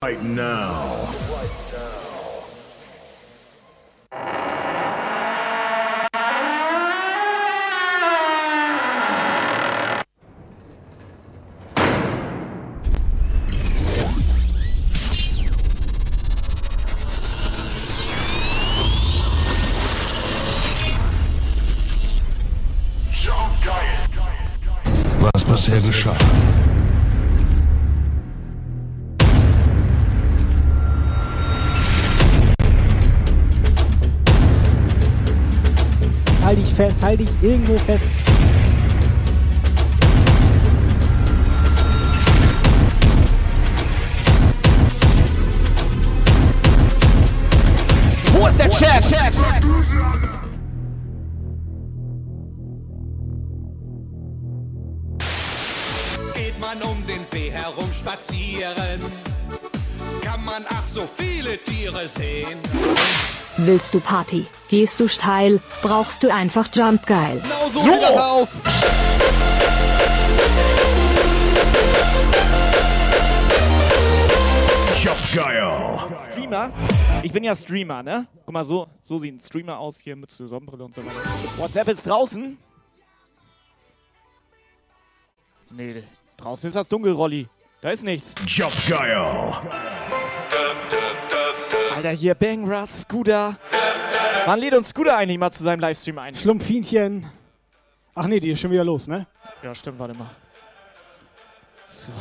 Right now. Halt dich irgendwo fest. Willst du Party? Gehst du steil? Brauchst du einfach Jump geil? Genau so, sieht das aus. Job geil. Streamer. Ich bin ja Streamer, ne? Guck mal, so, so sieht ein Streamer aus hier mit Sonnenbrille und so weiter. WhatsApp ist draußen. Nee, draußen ist das dunkel, Rolli. Da ist nichts. Job geil. Alter, hier Bangra, Scooter. Wann lädt uns Scooter eigentlich mal zu seinem Livestream ein? Schlumpfinchen. Ach nee, die ist schon wieder los, ne? Ja, stimmt, warte mal. So.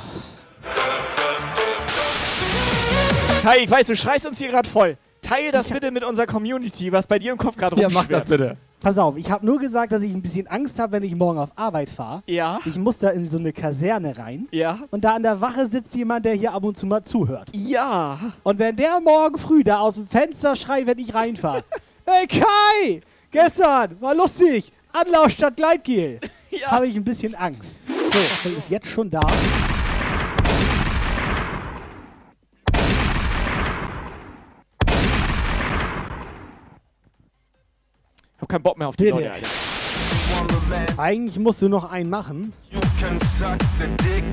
Kai, ich weiß, du schreist uns hier gerade voll. Teil das bitte mit unserer Community, was bei dir im Kopf gerade Ja, rumschwirrt. mach das bitte. Pass auf, ich habe nur gesagt, dass ich ein bisschen Angst habe, wenn ich morgen auf Arbeit fahre. Ja. Ich muss da in so eine Kaserne rein. Ja. Und da an der Wache sitzt jemand, der hier ab und zu mal zuhört. Ja. Und wenn der morgen früh da aus dem Fenster schreit, wenn ich reinfahre, hey Kai, gestern war lustig, Anlauf statt Gleitgel, Ja. habe ich ein bisschen Angst. So, ist jetzt schon da. Ich hab keinen Bock mehr auf die Bitte. Leute, Alter. Eigentlich musst du noch einen machen,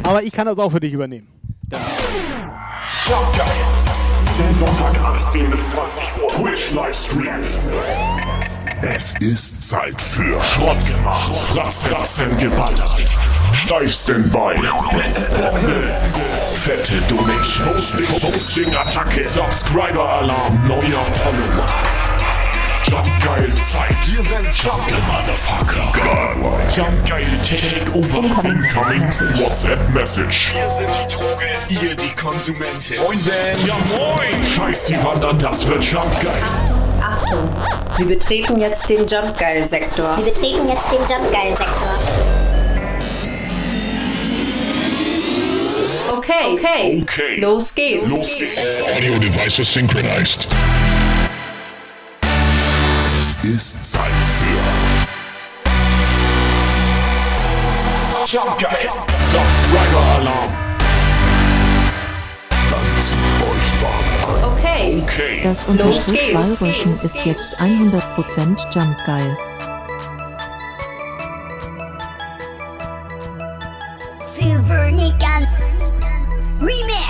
aber ich kann das auch für dich übernehmen. Job geil. Den Sonntag 18 bis 20 Uhr. Twitch Livestream. Es ist Zeit für Schrott gemacht. Fratz, Fratzen geballert. Steif Standby. Blitzbombe. Fette Donation. Hosting, Hosting, Attacke. Subscriber Alarm. Neuer Follower. Jump geil Zeit. Wir sind Jump geil Motherfucker. Jump geil Takeover. Incoming. WhatsApp Message. Wir sind die Droge, ihr die Konsumente. Moin, Ben. Ja, moin. Scheiß die Wandern, das wird Jump geil. Achtung, Sie betreten jetzt den Jump-Geil-Sektor. Sie betreten jetzt den Jump-Geil-Sektor. Okay, okay, Okay. los geht's. Los geht's. Audio devices synchronized. Ist Zeit für Jump. Subscriber Alarm. Dann zieht euch warm an. Okay, Okay. Das. Wallröschen ist jetzt 100% Jump geil. Silver Nikan Remix.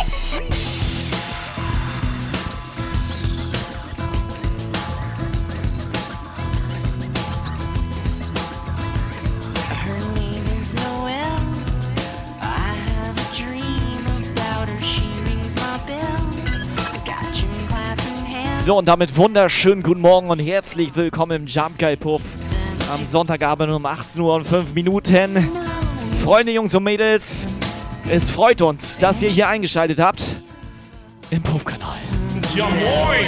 So, und damit wunderschönen guten Morgen und herzlich willkommen im Jump Geil Puff. Am Sonntagabend um 18 Uhr und 5 Minuten. Freunde, Jungs und Mädels, es freut uns, dass ihr hier eingeschaltet habt im Puff-Kanal. Ja, moin.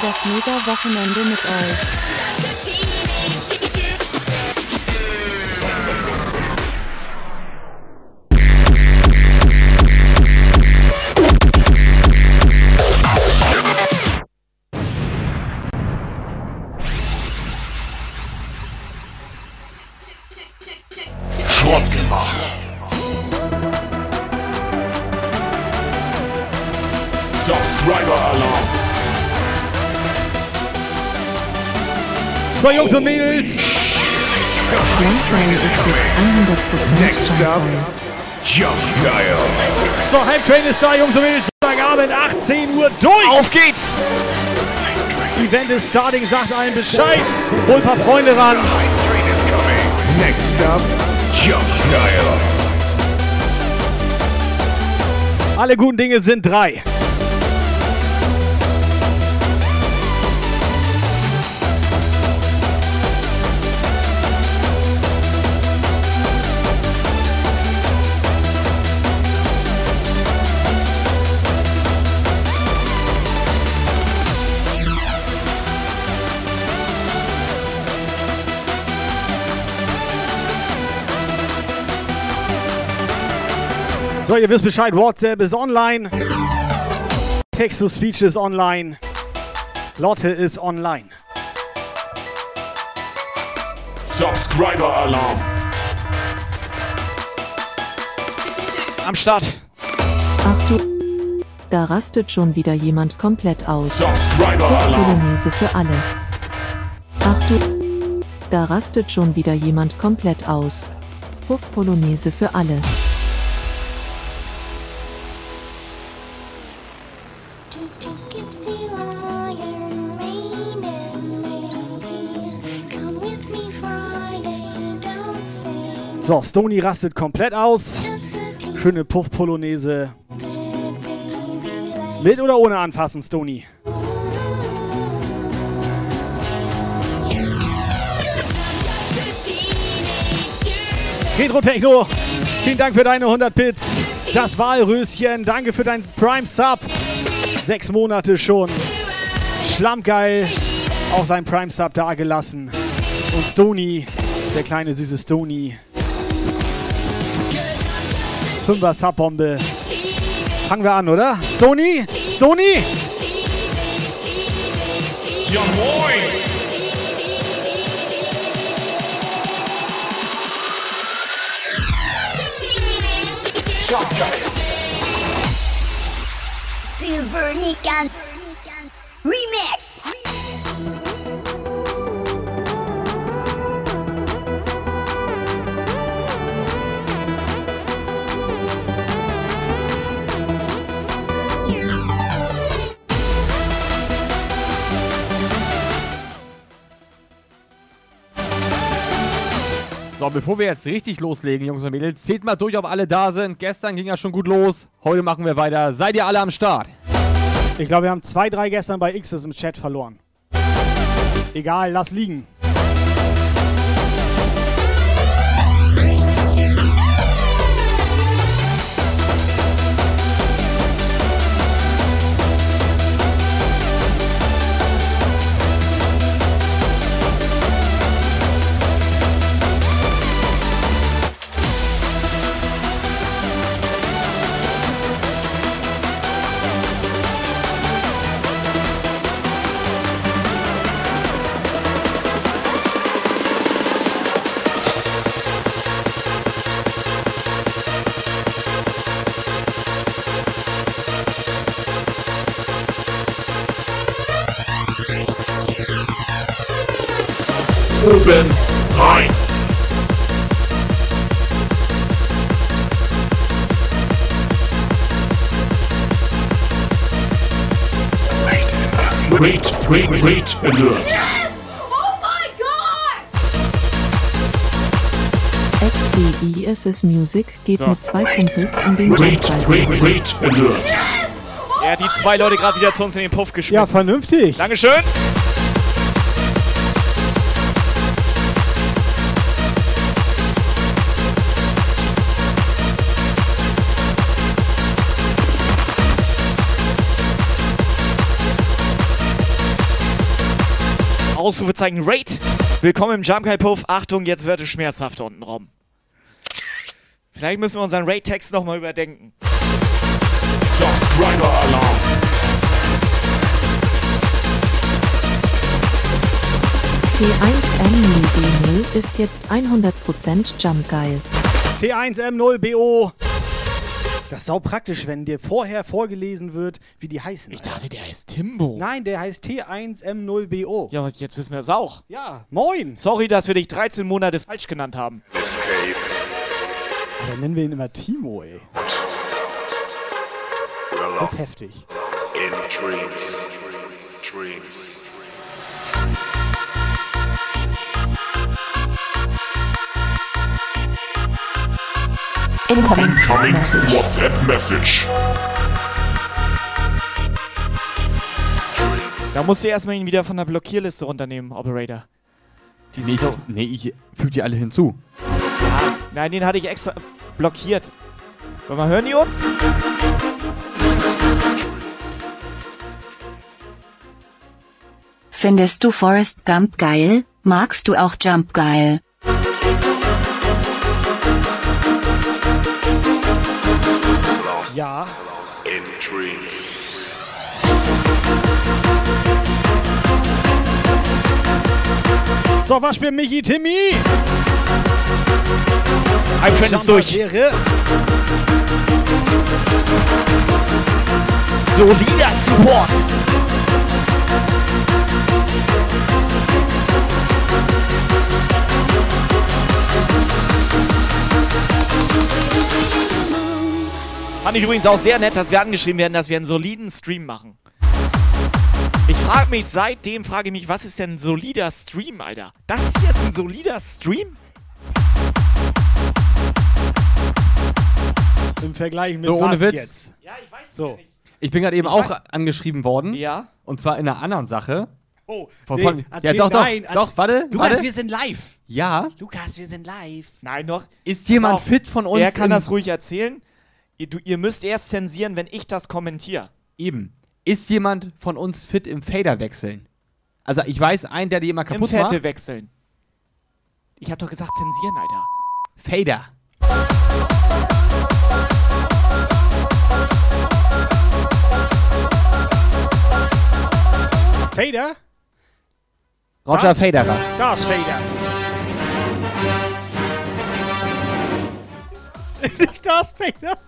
Das Mega-Wochenende mit euch. Jungs und Mädels. Landwein ist jetzt 100% Next up, Jump Geil. So, Hype-Train ist da, Jungs und Mädels. Sonntagabend, 18 Uhr, durch. Auf geht's. Event ist starting, sagt allen Bescheid. Hol ein paar Freunde ran. Train. Next up, Jump Geil. Alle guten Dinge sind drei. So, ihr wisst Bescheid, WhatsApp ist online. Text-to-Speech ist online. Lotte ist online. Subscriber Alarm. Am Start. Ach du. Da rastet schon wieder jemand komplett aus. Subscriber Alarm. Polonaise für alle. Ach du. Da rastet schon wieder jemand komplett aus. Puff Polonaise für alle. So, Stony rastet komplett aus. Schöne Puff-Polonaise. Mit oder ohne anfassen, Stony? Retro Techno, vielen Dank für deine 100 Bits. Das Wahlröschen, danke für dein Prime Sub. Sechs Monate schon. Schlammgeil, auch sein Prime Sub dagelassen. Und Stony, der kleine süße Stony. Fünfer Subbombe. Fangen wir an, oder? Stony? Stony? Ja moin. Silver Nikan. Remix. So, bevor wir jetzt richtig loslegen, Jungs und Mädels, zählt mal durch, ob alle da sind. Gestern ging ja schon gut los. Heute machen wir weiter. Seid ihr alle am Start? Ich glaube, wir haben zwei, drei gestern bei X's im Chat verloren. Egal, lass liegen. Oben rein. Wait, wait, wait, alert. XCISS Music geht So. mit zwei Kumpels in den Jobwald. wait, wait, alert. Er hat die zwei Leute gerade wieder zu uns in den Puff geschmissen. Ja, vernünftig. Dankeschön. Ausrufezeichen Raid. Willkommen im Jump Guy Puff. Achtung, jetzt wird es schmerzhaft unten rum. Vielleicht müssen wir unseren Raid-Text nochmal überdenken. Subscriber Alarm. T1M0B0 ist jetzt 100% Jump geil. T1M0BO Das ist sau praktisch, wenn dir vorher vorgelesen wird, wie die heißen. Ich dachte, der heißt Timbo. Nein, der heißt T1M0BO. Ja, aber jetzt wissen wir es auch. Ja, moin. Sorry, dass wir dich 13 Monate falsch genannt haben. Dann nennen wir ihn immer Timo, ey. Das ist heftig. In dreams. Dreams. Incoming. Incoming WhatsApp Message. Da musst du erstmal ihn wieder von der Blockierliste runternehmen, Operator. Die sehe ich doch. Nee, ich füge die alle hinzu. Nein, den hatte ich extra blockiert. Wollen wir hören die uns? Findest du Forrest Gump geil? Magst du auch Jump geil? Ja. In dreams. So, was spielt Michi Timmy? Ein Trend ist durch. Wäre Solider Support. Fand ich übrigens auch sehr nett, dass wir angeschrieben werden, dass wir einen soliden Stream machen. Ich frage mich, seitdem frage ich mich, was ist denn ein solider Stream, Alter? Das hier ist ein solider Stream? im Vergleich mit So, ohne was Witz. jetzt. Ja, ich weiß So. Ich bin gerade eben Ich auch angeschrieben worden. Ja? Und zwar in einer anderen Sache. Oh, Von, nee, von, ja, erzähl- doch, doch, nein, doch, warte, Lukas, warte. wir sind live. Ja, Lukas, wir sind live. Nein, doch. ist jemand auf. fit von uns? Er kann das ruhig erzählen. Ihr, du, ihr müsst erst zensieren, wenn ich das kommentiere. Eben. Ist jemand von uns fit im Fader wechseln? Also ich weiß einen, der die immer Im kaputt Fette macht. wechseln. Ich hab doch gesagt zensieren, Alter. Fader. Fader? Roger Ah. Faderer. Da ist Fader. da ist Fader.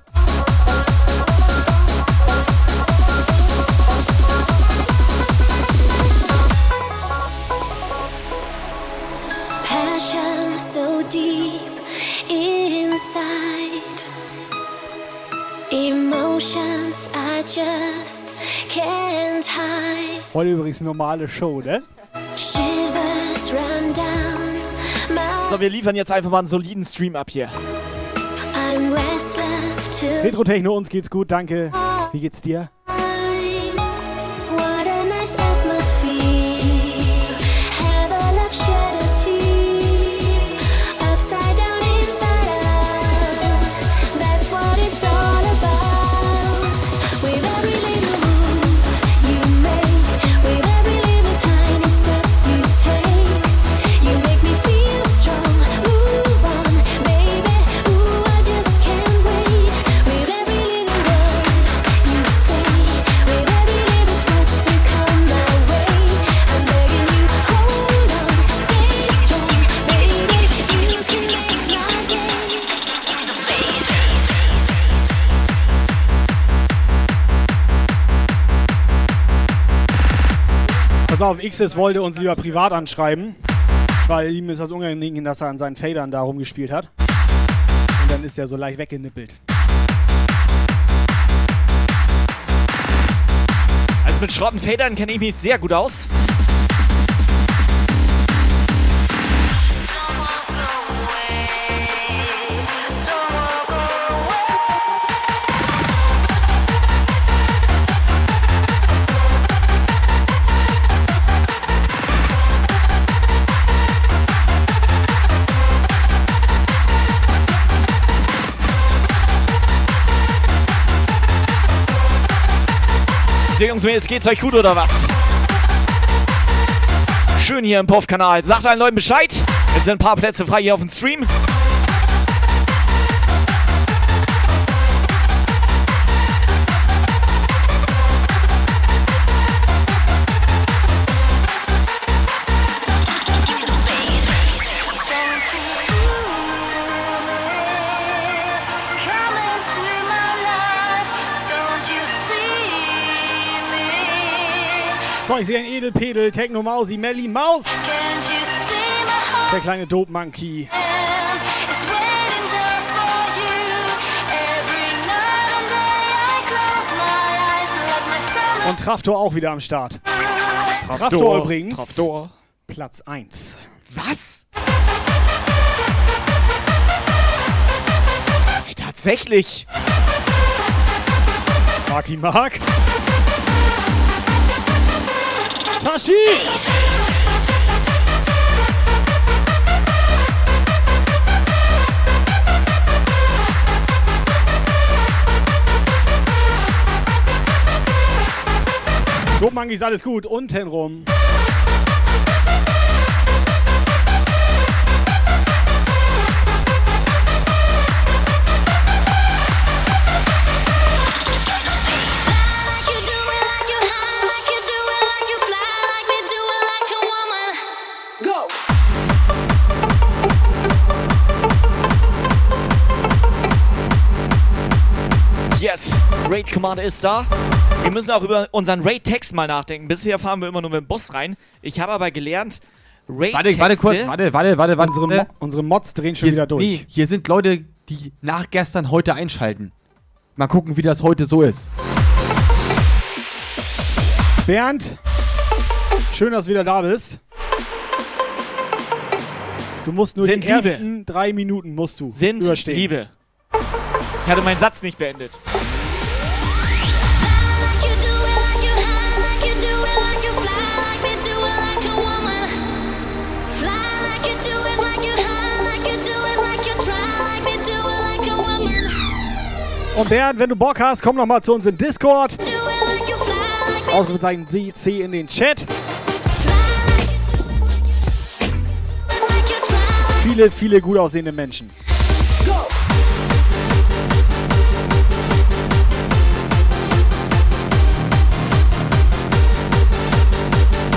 Passion so deep inside. Emotions I just can't hide. Heute übrigens normale Show, ne? Shivers run down my. So, wir liefern jetzt einfach mal einen soliden Stream ab hier. Retro Techno, uns geht's gut, danke. Wie geht's dir? Pass auf, XS wollte uns lieber privat anschreiben, weil ihm ist das unangenehm, dass er an seinen Fadern da rumgespielt hat. Und dann ist er so leicht weggenippelt. Also mit schrotten Federn kenne ich mich sehr gut aus. So, Jungs, Mädels, geht's euch gut oder was? Schön hier im Puff-Kanal. Sagt allen Leuten Bescheid. Es sind ein paar Plätze frei hier auf dem Stream. So, ich sehe ein Edelpedel, Techno Mausi, Melly Maus. Der kleine Dope Monkey. Und Traftor auch wieder am Start. Traftor, übrigens. Traftor. Platz 1. Was? Hey, tatsächlich. Marki Mark. Tashi! Dope Monkeys, alles gut. Untenrum. Yes, Raid Commander ist da. Wir müssen auch über unseren Raid-Text mal nachdenken. Bisher fahren wir immer nur mit dem Bus rein. Ich habe aber gelernt, raid Warte, warte kurz, warte, warte, warte, warte. Unsere, Mo unsere Mods drehen schon Hier, wieder durch. nee, hier sind Leute, die nach gestern heute einschalten. Mal gucken, wie das heute so ist. Bernd, schön, dass du wieder da bist. Du musst nur Sind die Liebe. ersten drei Minuten musst du Sind überstehen. Liebe. Ich hatte meinen Satz nicht beendet. Und Bernd, wenn du Bock hast, komm noch mal zu uns in Discord. Ausrufezeichen DC in den Chat. Viele, viele gut aussehende Menschen.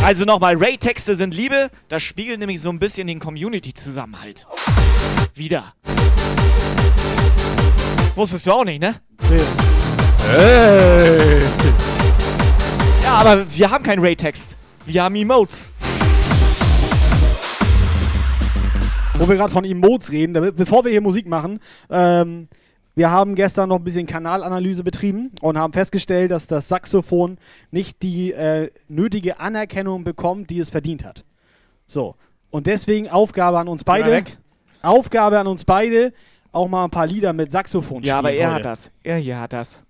Also nochmal, Raid-Texte sind Liebe. Das spiegelt nämlich so ein bisschen den Community-Zusammenhalt. Wieder. Wusstest du auch nicht, ne? Hey. Ja, aber wir haben keinen Raid-Text. Wir haben Emotes. Wo wir gerade von Emotes reden, bevor wir hier Musik machen, ähm, wir haben gestern noch ein bisschen Kanalanalyse betrieben und haben festgestellt, dass das Saxophon nicht die äh, nötige Anerkennung bekommt, die es verdient hat. So. Und deswegen Aufgabe an uns beide. weg. Aufgabe an uns beide, auch mal ein paar Lieder mit Saxophon Ja, aber spielen er heute. hat das. Er hier hat das.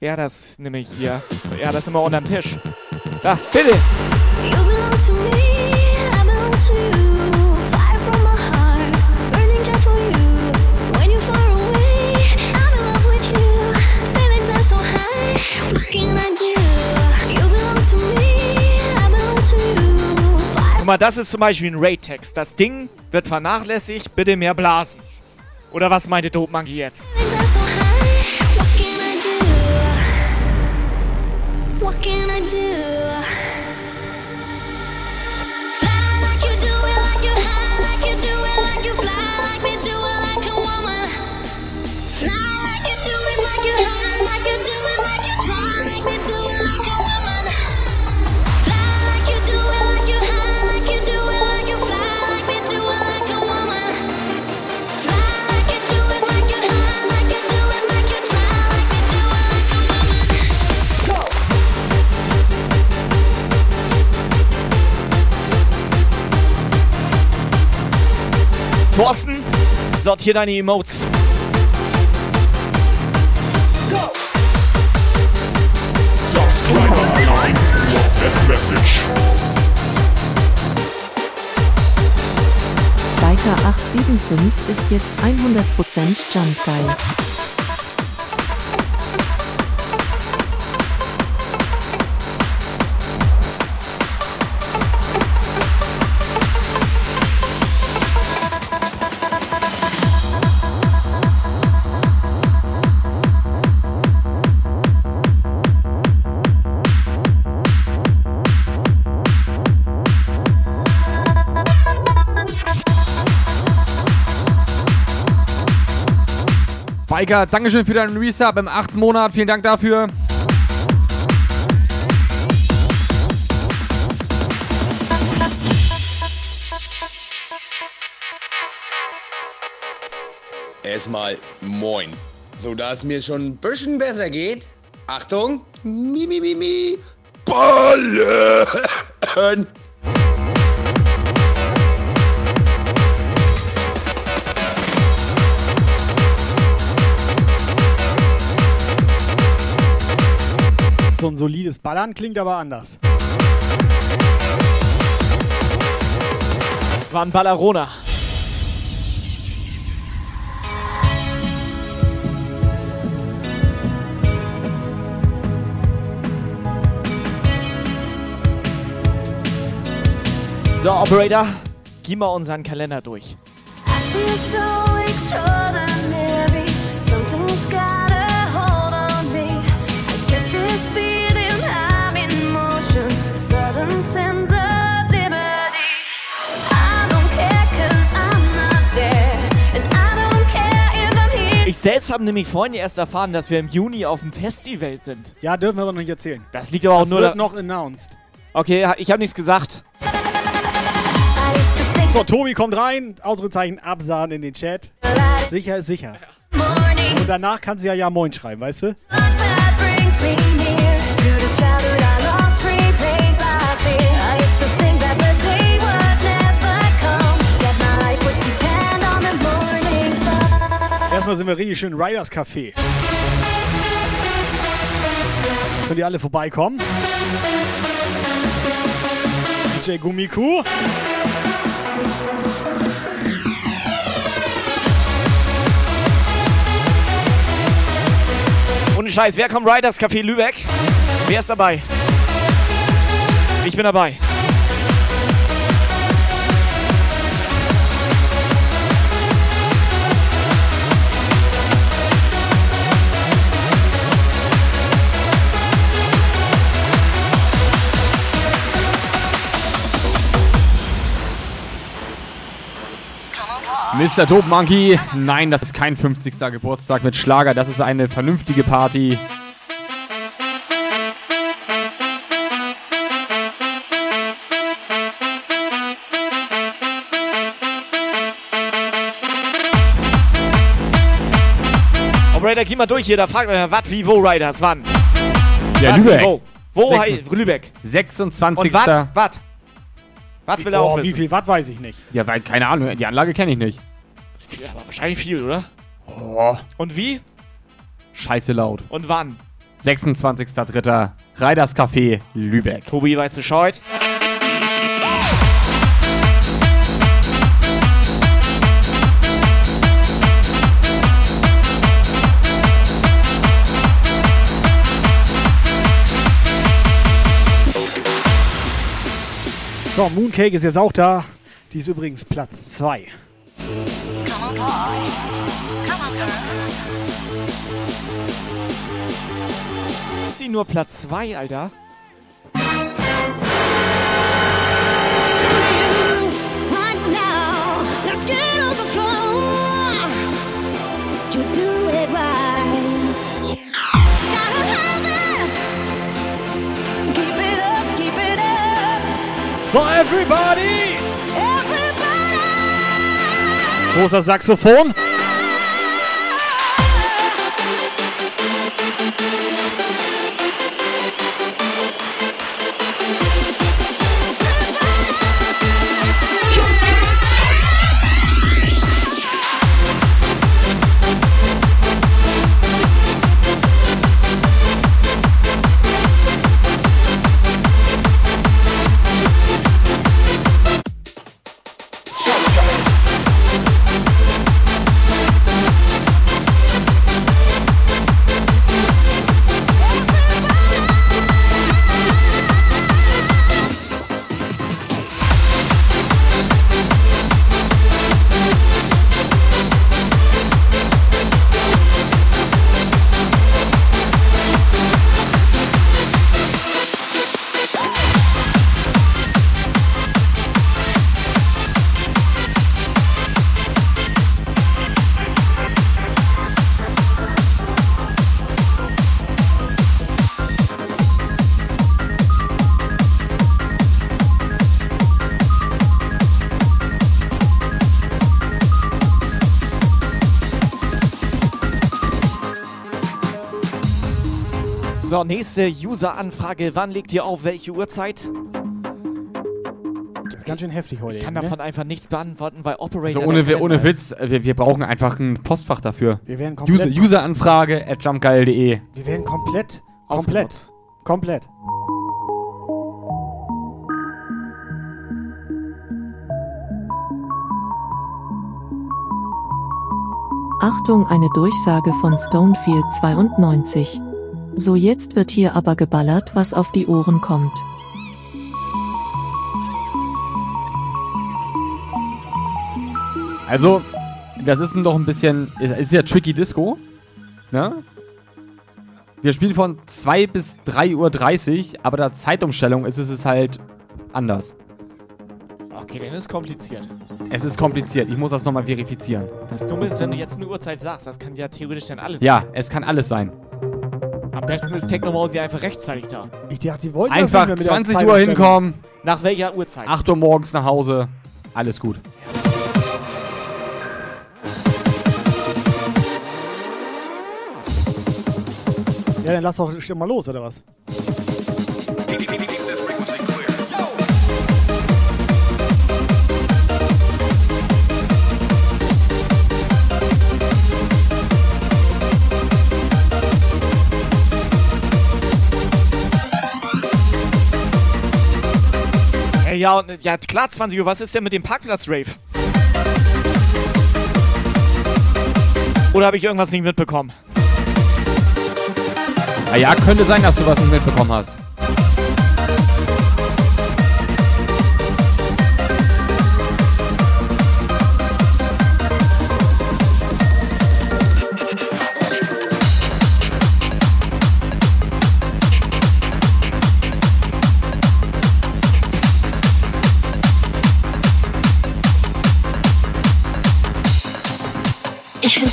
Er hat das nämlich hier. Er hat das immer unterm Tisch. Da, bitte. Guck mal, das ist zum Beispiel ein Raid-Text. Das Ding wird vernachlässigt, bitte mehr blasen. Oder was meinte Dope Monkey jetzt? What can I do? Thorsten, sortier deine Emotes. Subscriber Line WhatsApp Message. Biker 875 ist jetzt 100% Jump Maika, Dankeschön für deinen Resub im achten Monat. Vielen Dank dafür. Erstmal moin. So dass mir schon ein bisschen besser geht. Achtung. Mi, mi, mi, mi. Ballen. So ein solides Ballern klingt aber anders. Das war ein Ballerona. So, Operator, gib mal unseren Kalender durch. Ich selbst habe nämlich vorhin erst erfahren, dass wir im Juni auf dem Festival sind. Ja, dürfen wir aber noch nicht erzählen. Das liegt aber auch das nur wird da noch announced. Okay, ich habe nichts gesagt. So, Tobi kommt rein. Ausrufezeichen Absahen in den Chat. Sicher ist sicher. Und danach kannst du ja Ja Moin schreiben, weißt du? Erstmal sind wir richtig schön Riders Café. Könnt ihr alle vorbeikommen? DJ Gummiku. Ohne Scheiß, wer kommt Riders Café Lübeck? Wer ist dabei? Ich bin dabei. Mr. Dope Monkey, nein, das ist kein 50. Geburtstag mit Schlager, das ist eine vernünftige Party. Operator, geh mal durch hier, da fragt man was, wie, wo Riders, wann? Ja, Wat, wie, Lübeck. Wo? Wo? Sechs- Hei- Lübeck. 26. Und was? Was? Was will er auch Oh, wie wissen? viel Watt weiß ich nicht. Ja, weil, keine Ahnung, die Anlage kenne ich nicht. Ja, aber wahrscheinlich viel, oder? Oh, Und wie? scheiße laut. Und wann? 26.03. Riders Café Lübeck. Tobi weiß Bescheid. So, Mooncake ist jetzt auch da. Die ist übrigens Platz 2. Sie nur Platz 2, Alter? So, everybody! Großer Saxophon. Nächste User-Anfrage. Wann legt ihr auf? Welche Uhrzeit? Das ist ganz schön heftig heute. Ich kann eben, davon ne? einfach nichts beantworten, weil Operator. Also ohne, ohne ist. Witz, wir, wir brauchen einfach ein Postfach dafür. Wir werden komplett- User, User-Anfrage at jumpgeil.de. Wir werden komplett, komplett, komplett. Achtung, eine Durchsage von Stonefield 92. So jetzt wird hier aber geballert, was auf die Ohren kommt. Also, das ist doch ein bisschen. Ist ist ja Tricky Disco. Ne? Wir spielen von 2 bis 3.30 Uhr, aber der Zeitumstellung ist es halt anders. Okay, dann ist kompliziert. Es ist kompliziert. Ich muss das nochmal verifizieren. Das Dumme ist, wenn du jetzt eine Uhrzeit sagst, das kann ja theoretisch dann alles Ja, sein. es kann alles sein. Am besten ist Technomausi einfach rechtzeitig da. Ich dachte, die wollten Einfach das nicht mehr mit der 20 Uhr Zeitumstellung. hinkommen, Nach welcher Uhrzeit? 8 Uhr morgens nach Hause. Alles gut. Ja, dann lass doch mal los, oder was? Hey, ja, und, ja, klar, 20 Uhr. Was ist denn mit dem Parkplatz-Rave? Oder habe ich irgendwas nicht mitbekommen? Ah ja, könnte sein, dass du was nicht mitbekommen hast.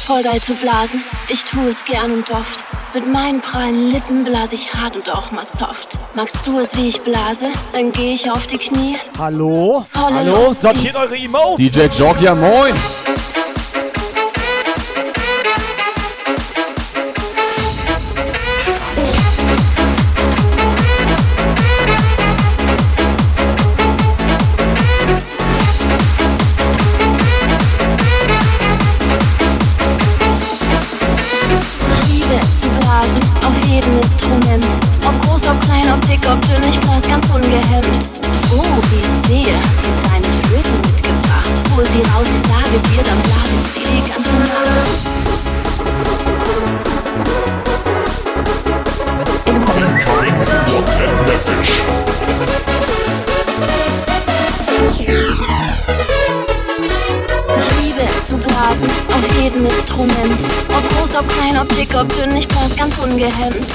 Voll geil zu blasen. Ich tue es gern und oft. Mit meinen prallen Lippen blase ich hart und auch mal soft. Magst du es, wie ich blase? Dann geh ich auf die Knie. Hallo? Volle Hallo, Lust, sortiert eure Emotes! DJ Jokia, moin! Ob klein, ob dick, ob dünn, ich blas ganz ungehemmt.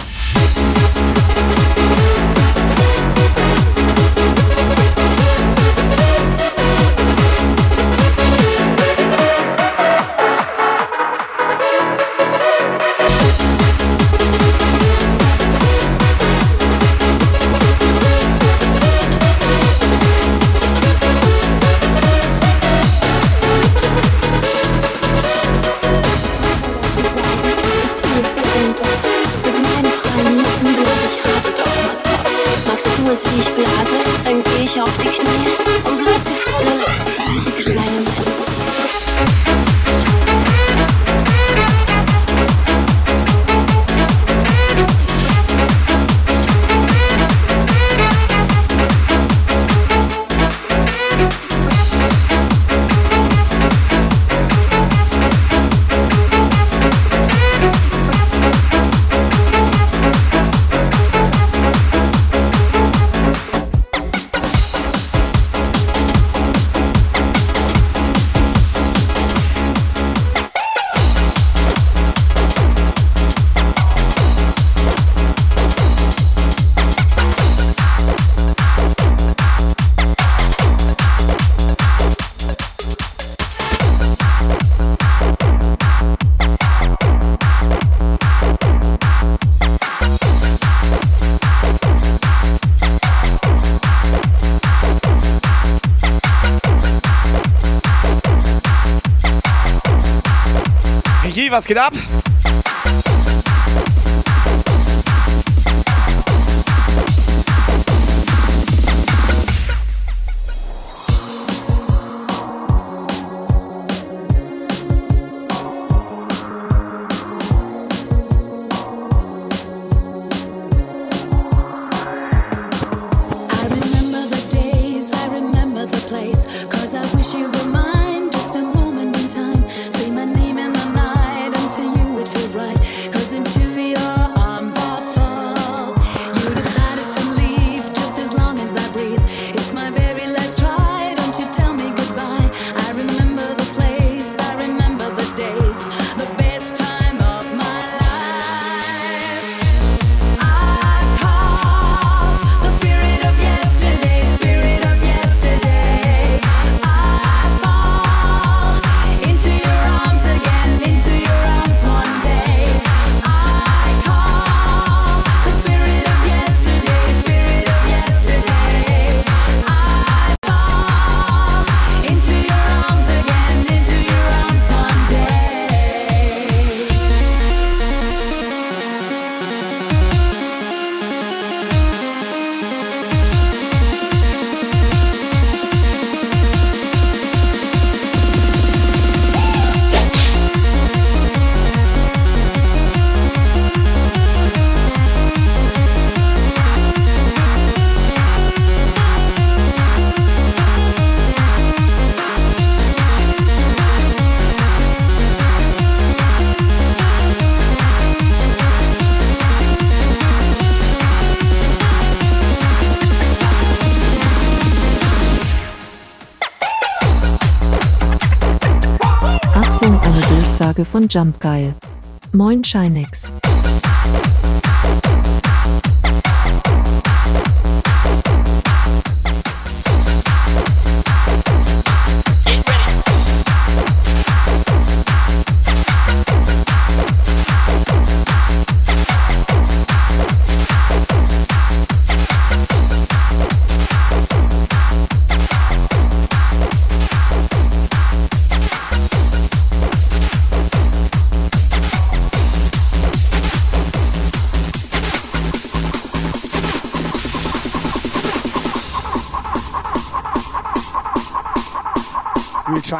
Was geht ab? Jump Geil. Moin Shinex.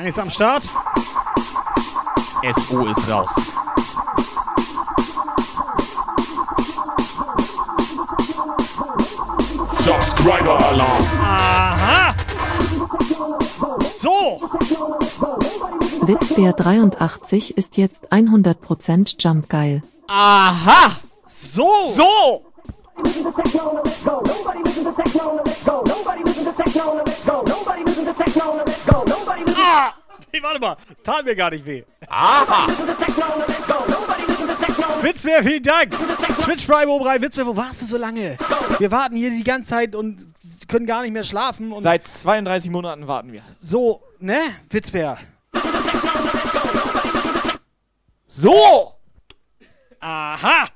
Shine ist am Start. SO ist raus. Subscriber Alarm. Aha! So! Witzbär 83 ist jetzt 100% Jump Geil. Aha! So! So! Nee, warte mal. Tat mir gar nicht weh. Aha! Witzbär, vielen Dank. Twitch Prime oben rein. Witzbär, wo warst du so lange? Wir warten hier die ganze Zeit und können gar nicht mehr schlafen. Seit 32 Monaten warten wir. so, ne? Witzbär. So! Aha!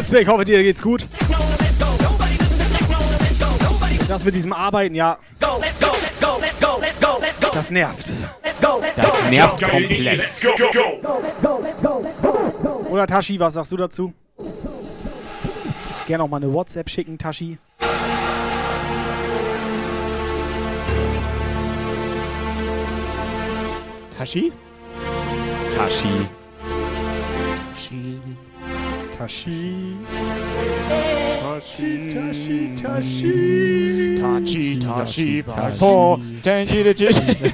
Fitzberg, ich hoffe, dir geht's gut. Das mit diesem Arbeiten, ja. Das nervt. Das nervt komplett. Oder Tashi, was sagst du dazu? Gerne auch mal eine WhatsApp schicken, Tashi. Tashi? Tashi. Tashi. Tashi. Tashi. Tashi, Tashi. Tashi, Tashi, Tashi. Po. Tashi, Tashi.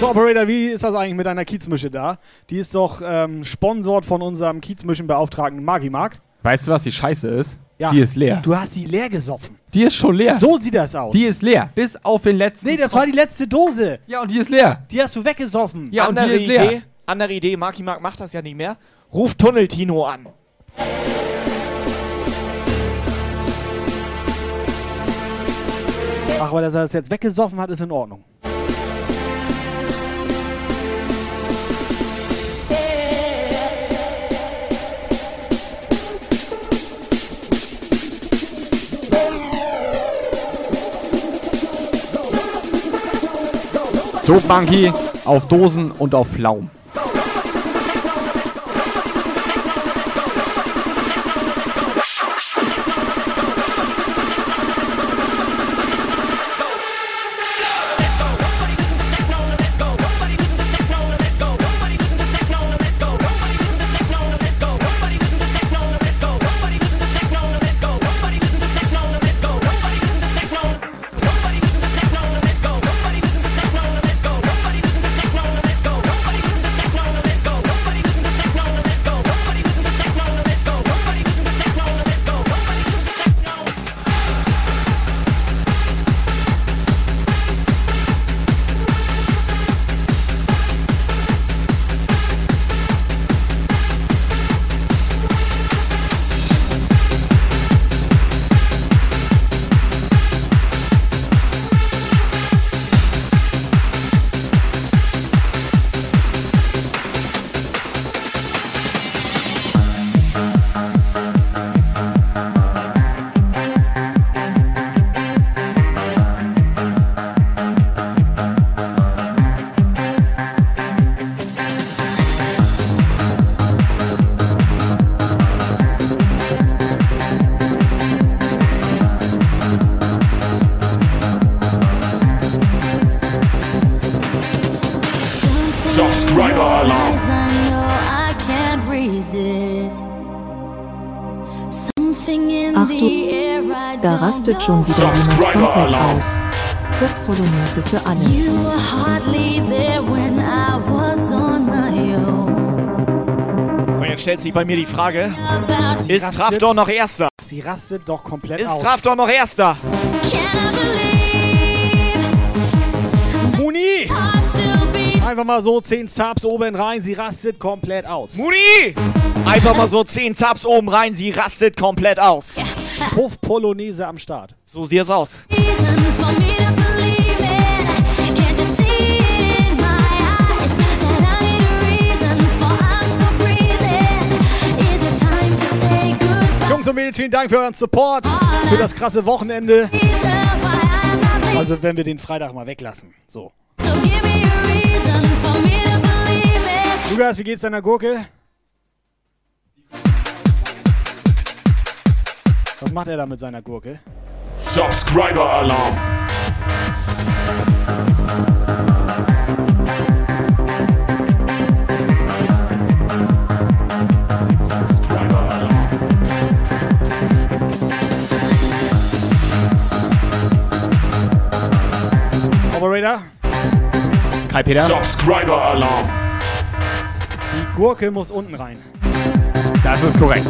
So, Operator, wie ist das eigentlich mit deiner Kiezmische da? Die ist doch ähm, sponsort von unserem Kiezmischenbeauftragten Magimark. Weißt du, was die Scheiße ist? Ja. Die ist leer. Du hast die leer gesoffen. Die ist schon leer. So sieht das aus. Die ist leer. Bis auf den letzten. nee, das war die letzte Dose. Ja, und die ist leer. Die hast du weggesoffen. Ja, und die andere ist leer. Idee, andere Idee, Marky Mark macht das ja nicht mehr. Ruf Tunnel Tino an. Ach, weil er das jetzt weggesoffen hat, ist in Ordnung. So, Bunky, auf Dosen und auf Pflaumen. Rastet schon wieder jemand Subscriber komplett Alarm. aus. Puff Polonaise für alle. You were hardly there when I was on my own. So, jetzt stellt sich bei mir die Frage: About Ist. Trafdor noch Erster? Sie rastet doch komplett Ist aus. Trafdor noch Erster? Muni! Einfach mal so 10 Subs oben rein, sie rastet komplett aus. Muni! Einfach mal so 10 Subs oben rein, sie rastet komplett aus. Puff Polonaise am Start. So sieht es aus. Jungs und Mädels, vielen Dank für euren Support, für das krasse Wochenende. Also wenn wir den Freitag mal weglassen. So. So. Lukas, wie geht's deiner Gurke? Was macht er da mit seiner Gurke? Subscriber Alarm. Subscriber Alarm. Operator, Kai Peter, Subscriber Alarm. die Gurke muss unten rein. das ist korrekt.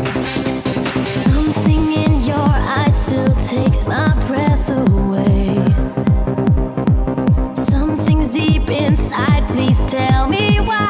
Please tell me why.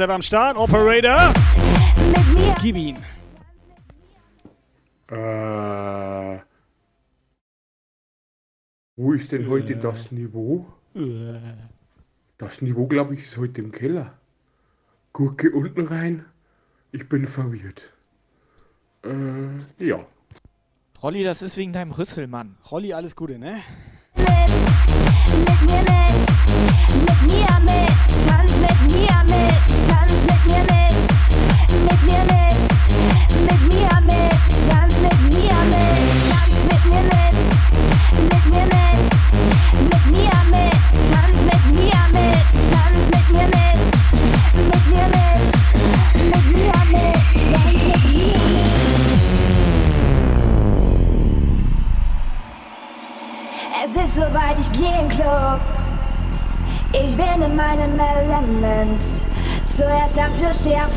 WhatsApp am Start. Operator. Gib ihn. Äh, wo ist denn heute das Niveau? Das Niveau, glaube ich, ist heute im Keller. Gurke unten rein. Ich bin verwirrt. Äh, ja. Rolli, das ist wegen deinem Rüssel, Mann. Rolli, alles Gute, ne? Es ist soweit, ich geh in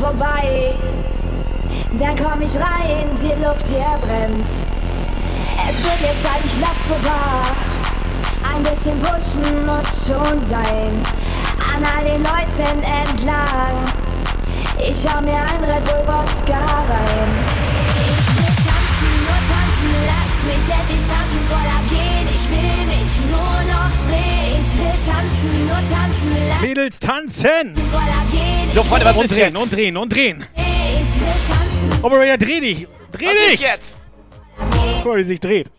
vorbei. Dann komm ich rein, die Luft hier brennt. Es wird jetzt Zeit, ich lauf zur Bar. Ein bisschen pushen muss schon sein. An all den Leuten entlang. Ich schau mir ein Red Bull Wodka rein. Ich will tanzen, nur tanzen, lass mich endlich tanzen, voller gehen. Ich will mich nur noch drehen. Ich will tanzen, nur tanzen, lass Mädels tanzen! mich voller gehen. So, Freunde, was und ist drehen, jetzt? und drehen, und drehen. Ich will tanzen, Operator, dreh dich! Dreh Was dich! ist jetzt? Guck mal, wie sich dreht.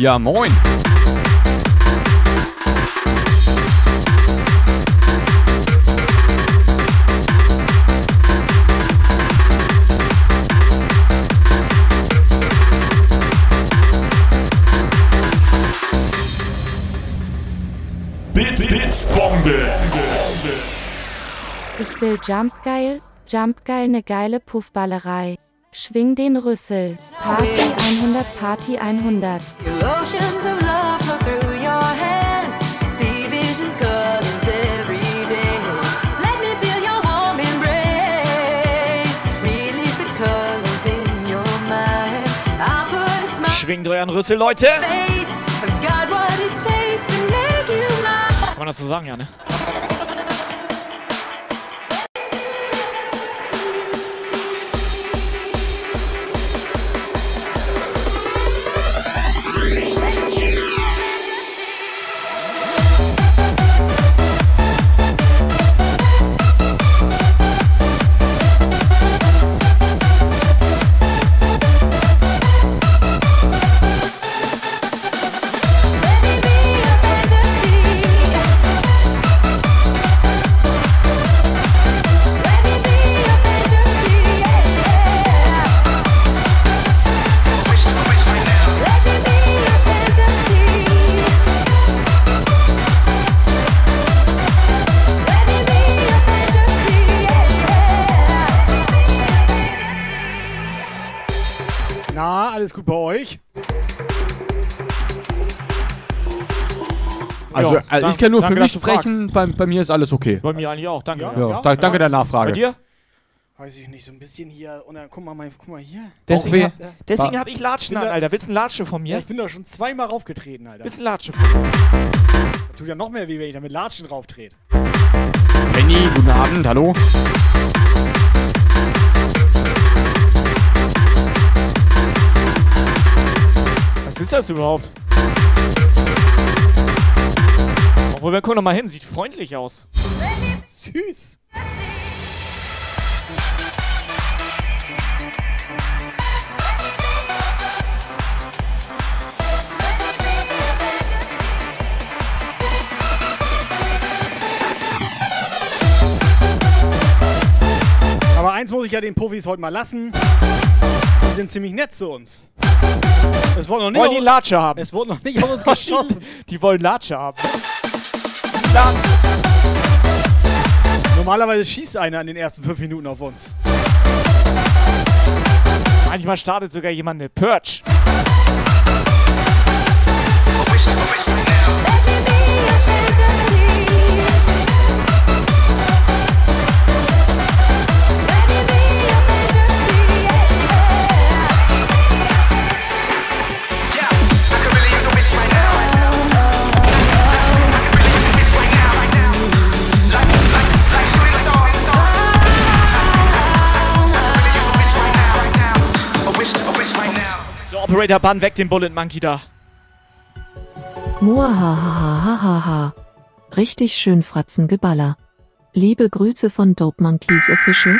Ja moin. Bits, Bits, Bombe. Ich will Jump geil, Jump geil ne geile Puffballerei. Schwing den Rüssel. Party 100, Party 100. Oceans of love flow through your hands. See visions, colors every day. Let me feel your warm embrace. Release the colors in your mind. I'll put a smile Schwingt euren Rüssel, Leute. on your face. I've got what it takes to make you mine. Kann man das so sagen, ja, ne? Also, Ja, also ich kann nur für danke, mich du fragst. sprechen, bei, bei mir ist alles okay. Bei mir eigentlich auch, danke. Ja, da, danke der Nachfrage. Bei dir? Weiß ich nicht, so ein bisschen hier. Und dann, guck mal, mein, guck mal hier. Deswegen, weh. hab, deswegen War- hab ich Latschen an, Alter. Willst du einen Latschen von Ja, mir? ich bin da schon zweimal raufgetreten, Alter. Willst du einen Latschen Das tut ja noch mehr, wie wenn ich da mit Latschen rauftrete. Penny, guten Abend, hallo. Was ist das überhaupt? Obwohl, wir gucken noch mal hin. Sieht freundlich aus. Süß. Aber eins muss ich ja den Puffis heute mal lassen. Die sind ziemlich nett zu uns. Es wurde noch nicht, Wollen die Latsche haben? es wurde noch nicht auf uns geschossen. Die wollen Latsche haben. Normalerweise schießt einer in den ersten fünf Minuten auf uns. Manchmal startet sogar jemand eine Purge. Operator, bann weg den Bullet Monkey da. Muahahahaha. Richtig schön Fratzengeballer. Liebe Grüße von Dope Monkeys Official.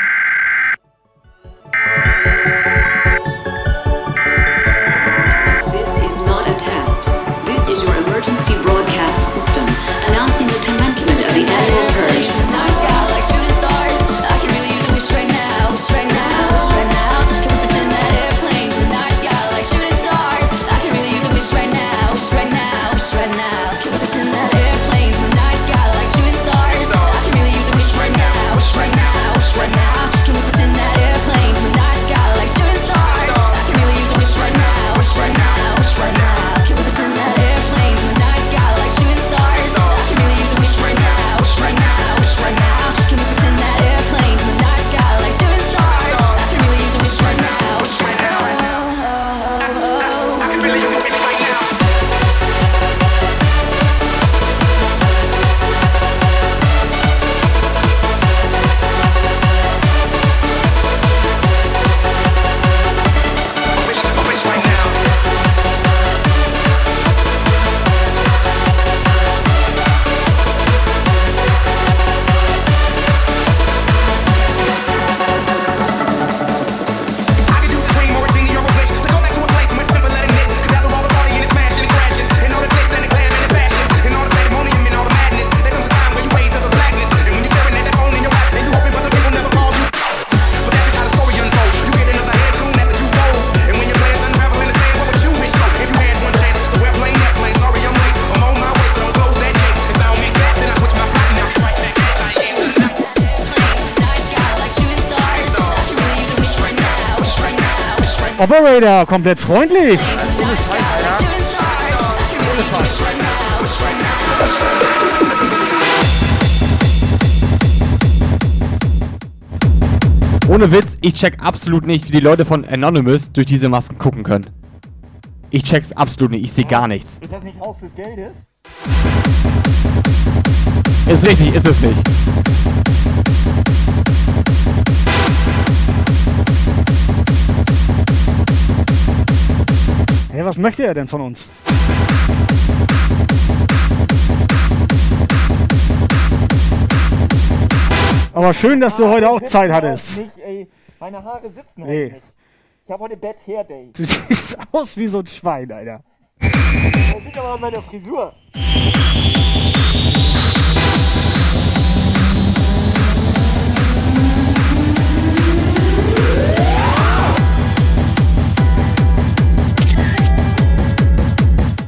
Operator, komplett freundlich. Ohne Witz, ich check absolut nicht, wie die Leute von Anonymous durch diese Masken gucken können. Ich check's absolut nicht, ich sehe gar nichts. Ist das nicht Haus des Geldes? Ist richtig, ist es nicht. Hey, was möchte er denn von uns? Aber schön, dass du heute auch Zeit hattest. Nicht, ey. Meine Haare sitzen Nee. halt nicht. Ich habe heute Bad Hair Day. Du siehst aus wie so ein Schwein, Alter. Das liegt aber an meiner Frisur.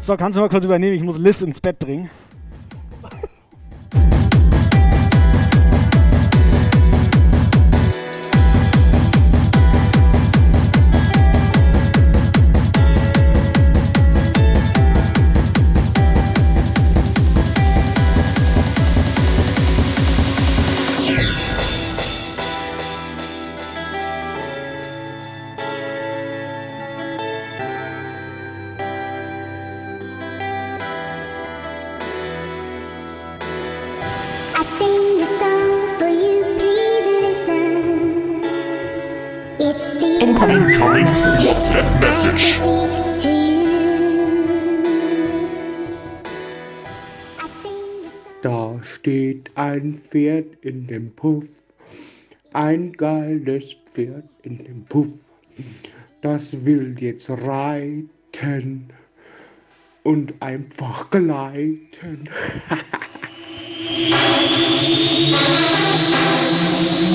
So, kannst du mal kurz übernehmen? Ich muss Liz ins Bett bringen. Da steht ein Pferd in dem Puff, ein geiles Pferd in dem Puff. Das will jetzt reiten und einfach gleiten.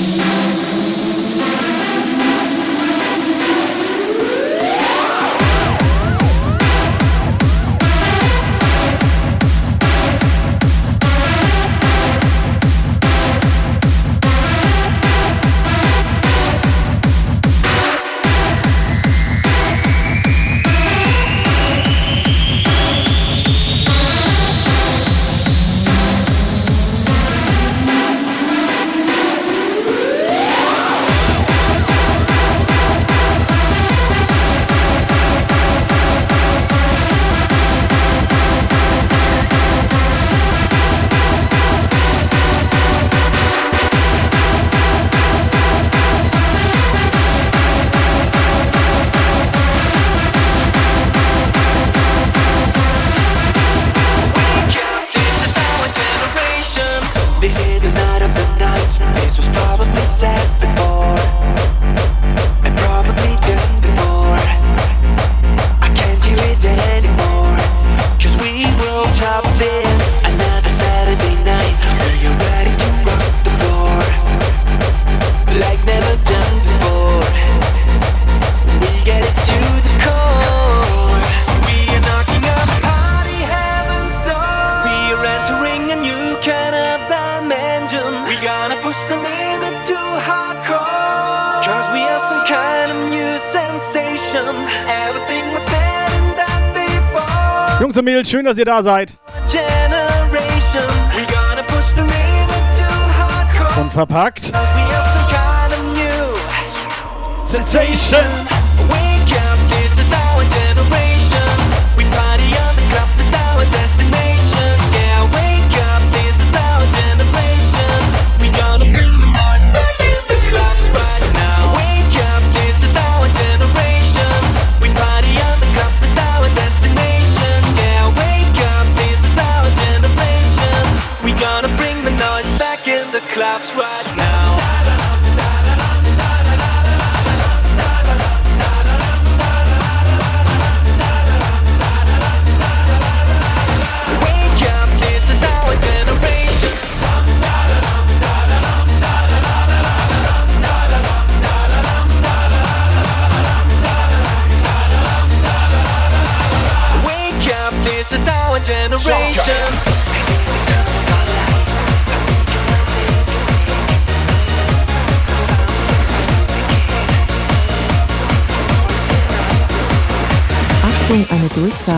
schön, dass ihr da seid. Generation. We gonna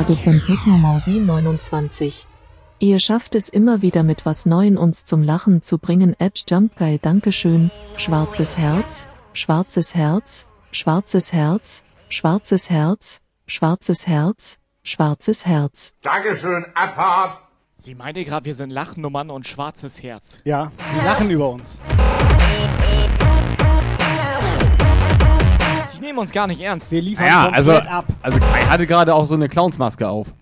Durchsage von Technomausi29. Ihr schafft es immer wieder mit was Neuen uns zum Lachen zu bringen. Edge Jumpgeil, Dankeschön. Schwarzes Herz, schwarzes Herz, schwarzes Herz, schwarzes Herz, schwarzes Herz, schwarzes Herz. Dankeschön, Abfahrt. Sie meinte gerade, wir sind Lachnummern und schwarzes Herz. Ja, die lachen über uns. Die nehmen uns gar nicht ernst. Wir liefern Ja, also, komplett ab. also Kai hatte gerade auch so eine Clownsmaske auf.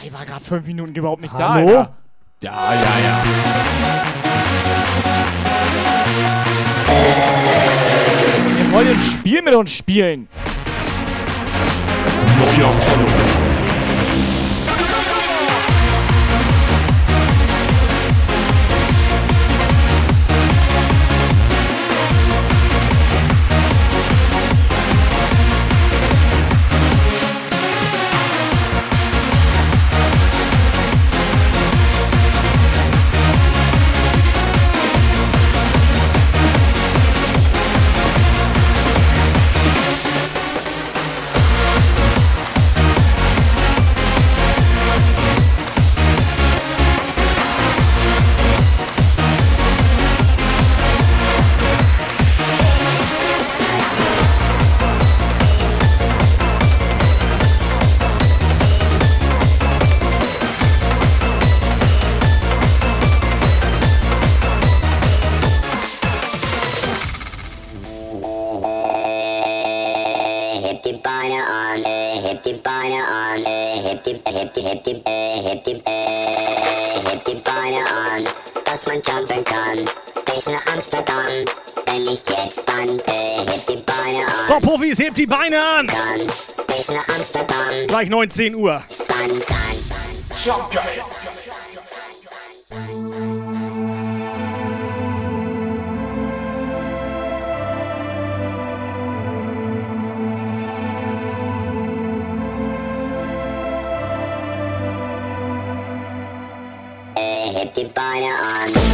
Kai war gerade fünf Minuten überhaupt nicht Hallo? da. Alter. Ja, ja, ja. Wir wollen ein Spiel mit uns spielen. Neuer Follower. Heb Profis, hebt die Beine an! Kann. Bis nach Amsterdam, Gleich 19 Uhr. dann, dann, dann. Jumpgeil. Äh, heb die Beine an.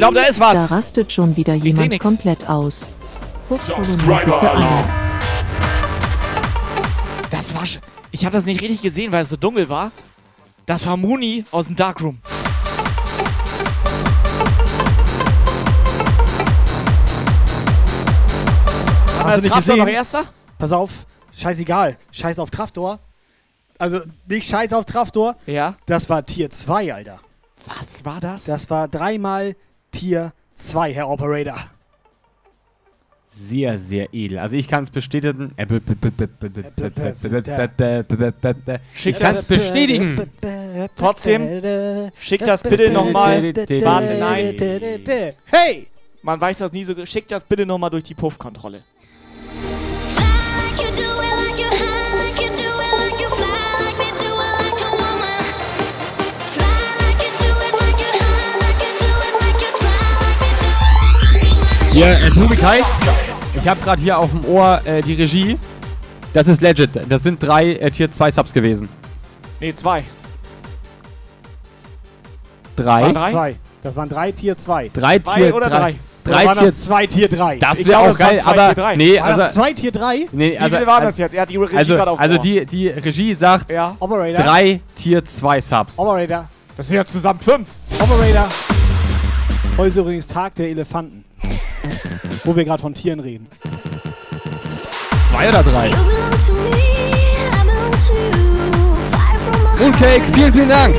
Glaube, da ist da was. rastet schon wieder jemand komplett aus. Das war. sch- Ich habe das nicht richtig gesehen, weil es so dunkel war. Das war Mooney aus dem Darkroom. Hast Aber nicht Traftor noch erster? Pass auf, scheißegal. Scheiß auf Traftor. Also nicht Scheiß auf Traftor. Ja. Das war Tier 2, Alter. Was war das? Das war dreimal Tier 2, Herr Operator. Sehr, sehr edel. Also ich kann es bestätigen. Schick das bestätigen. Trotzdem, schick das bitte nochmal. Warte, nein. Hey! Man weiß das nie so. Schick das bitte nochmal durch die Puffkontrolle. Like you do. Hier, äh, ich habe gerade hier auf dem Ohr äh, die Regie. Das ist legit. Das sind drei äh, Tier 2 Subs gewesen. Nee, zwei. Drei. Zwei. Das waren drei Tier 2. Drei zwei Tier oder drei. drei? Oder waren Tier- das zwei Tier 3? Das wäre auch geil, aber nee, also das zwei Tier 3? Nee, Wie also, viele waren also, das jetzt? Er hat die Regie also, gerade also aufgebaut. die, die Regie sagt Ja. Operator. drei Tier 2 Subs. Operator. Das sind ja zusammen fünf. Operator. Heute ist übrigens Tag der Elefanten. Wo wir gerade von Tieren reden. Zwei oder drei? Mooncake, vielen, vielen Dank.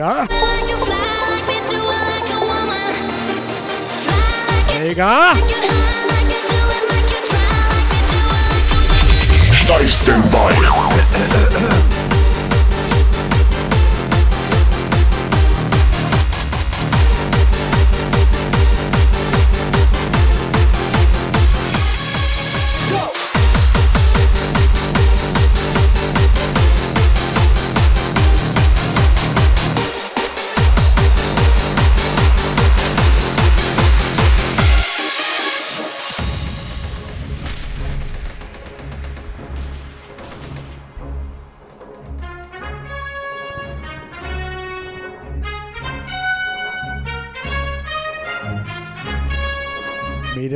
Fly like you Helga. Steif Standby.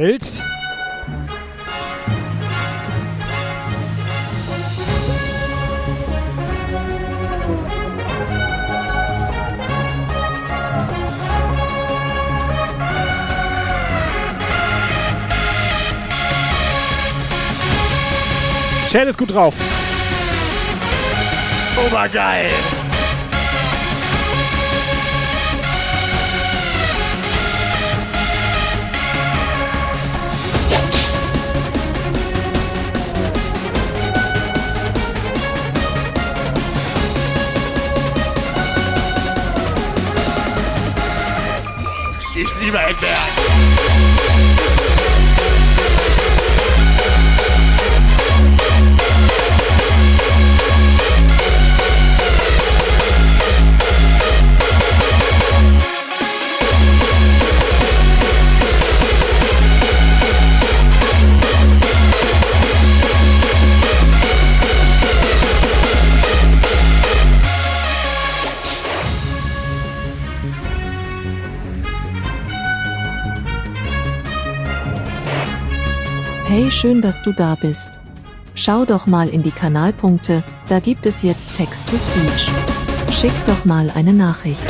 Mädels. Chat ist gut drauf. Obergeil. Ich liebe Eckberg. Schön, dass du da bist. Schau doch mal in die Kanalpunkte, da gibt es jetzt Text-to-Speech. Schick doch mal eine Nachricht.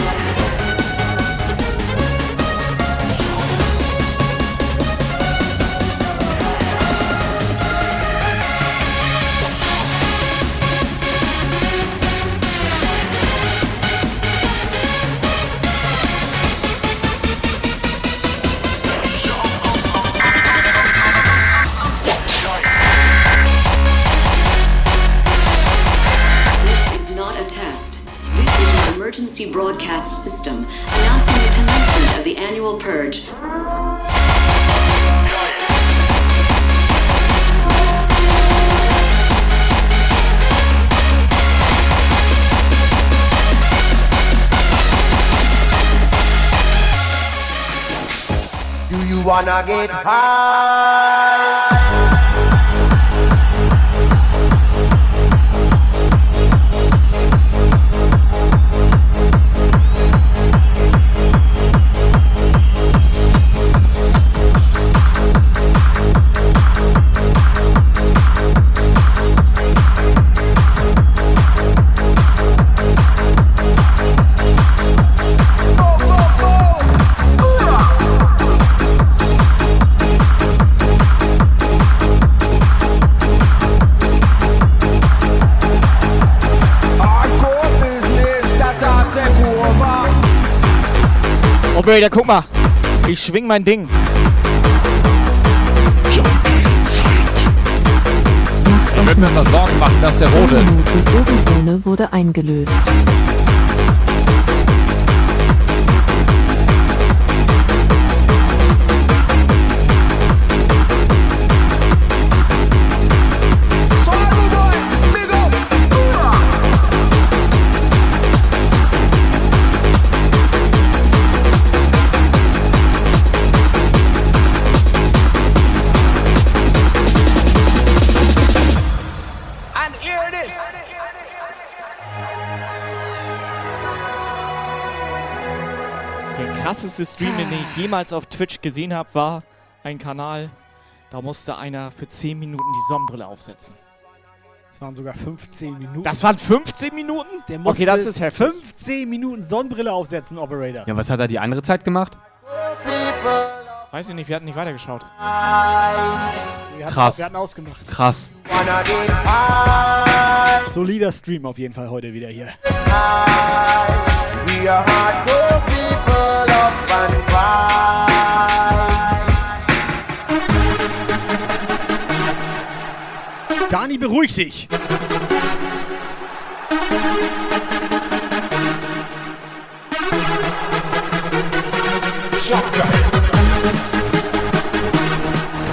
System announcing the commencement of the annual purge. Do you wanna get high? Operator, guck mal. Ich schwing mein Ding. Ich würde mir mal Sorgen machen, dass der rot ist. Die Bogenbühne wurde eingelöst. Krasseste Stream, den ich jemals auf Twitch gesehen habe, war ein Kanal, da musste einer für 10 Minuten die Sonnenbrille aufsetzen. Das waren sogar 15 Minuten. Das waren 15 Minuten? Der Okay, das ist heftig. 15 Minuten Sonnenbrille aufsetzen, Operator. Ja, was hat er die andere Zeit gemacht? Weiß ich nicht, wir hatten nicht weitergeschaut. Wir hatten, Krass. Wir hatten ausgemacht. Krass. Solider Stream auf jeden Fall heute wieder hier. We are hardcore people Dani, beruhig dich.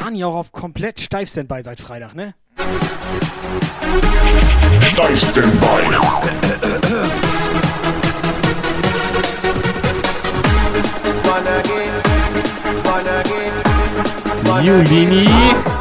Dani auch auf komplett Steif-Standby seit Freitag, ne? One again, one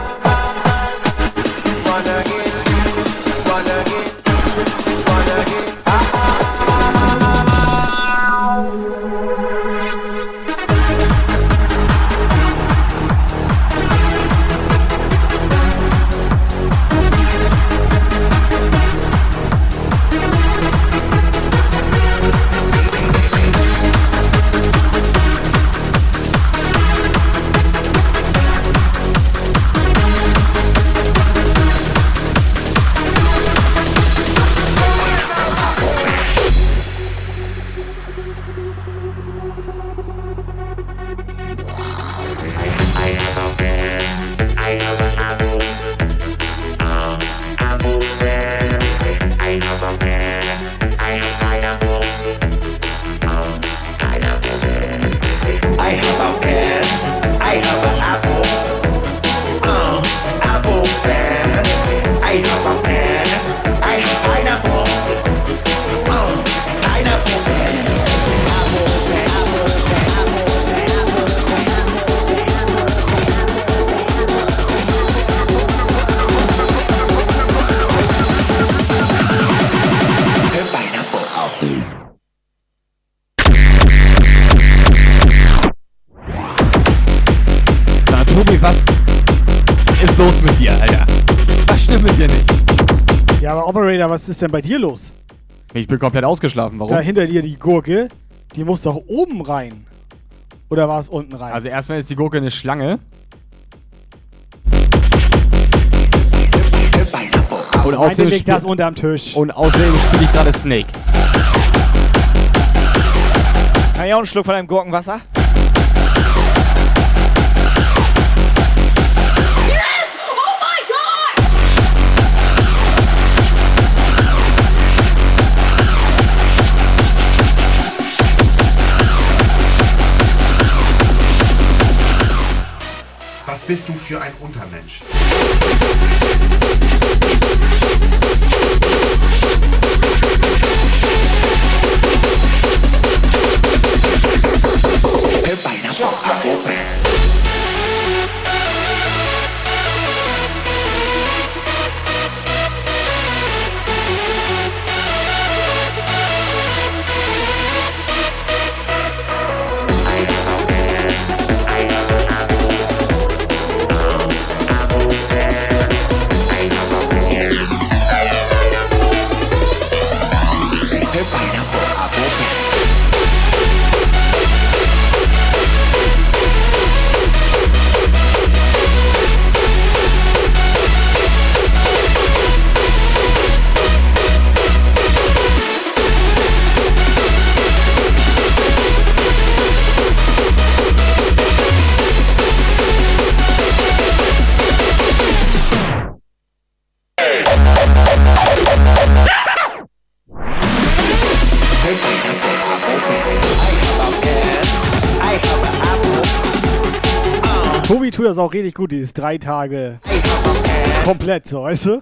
ist denn bei dir los? Ich bin komplett ausgeschlafen. Warum? Da hinter dir die Gurke, die muss doch oben rein. Oder war es unten rein? Also erstmal ist die Gurke eine Schlange. Und außerdem, liegt das unterm Tisch. und außerdem spiele ich gerade Snake. Kann ich auch einen Schluck von deinem Gurkenwasser? Bist du für ein Untermensch? Auch richtig gut, dieses drei Tage komplett, so, weißt du?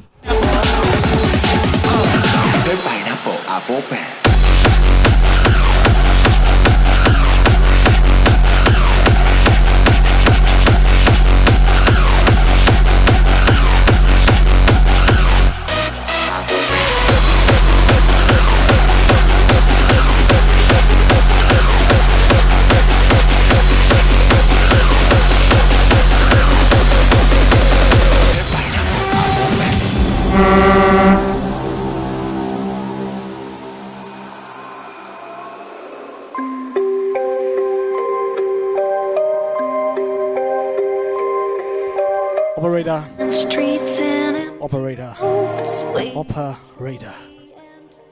Operator.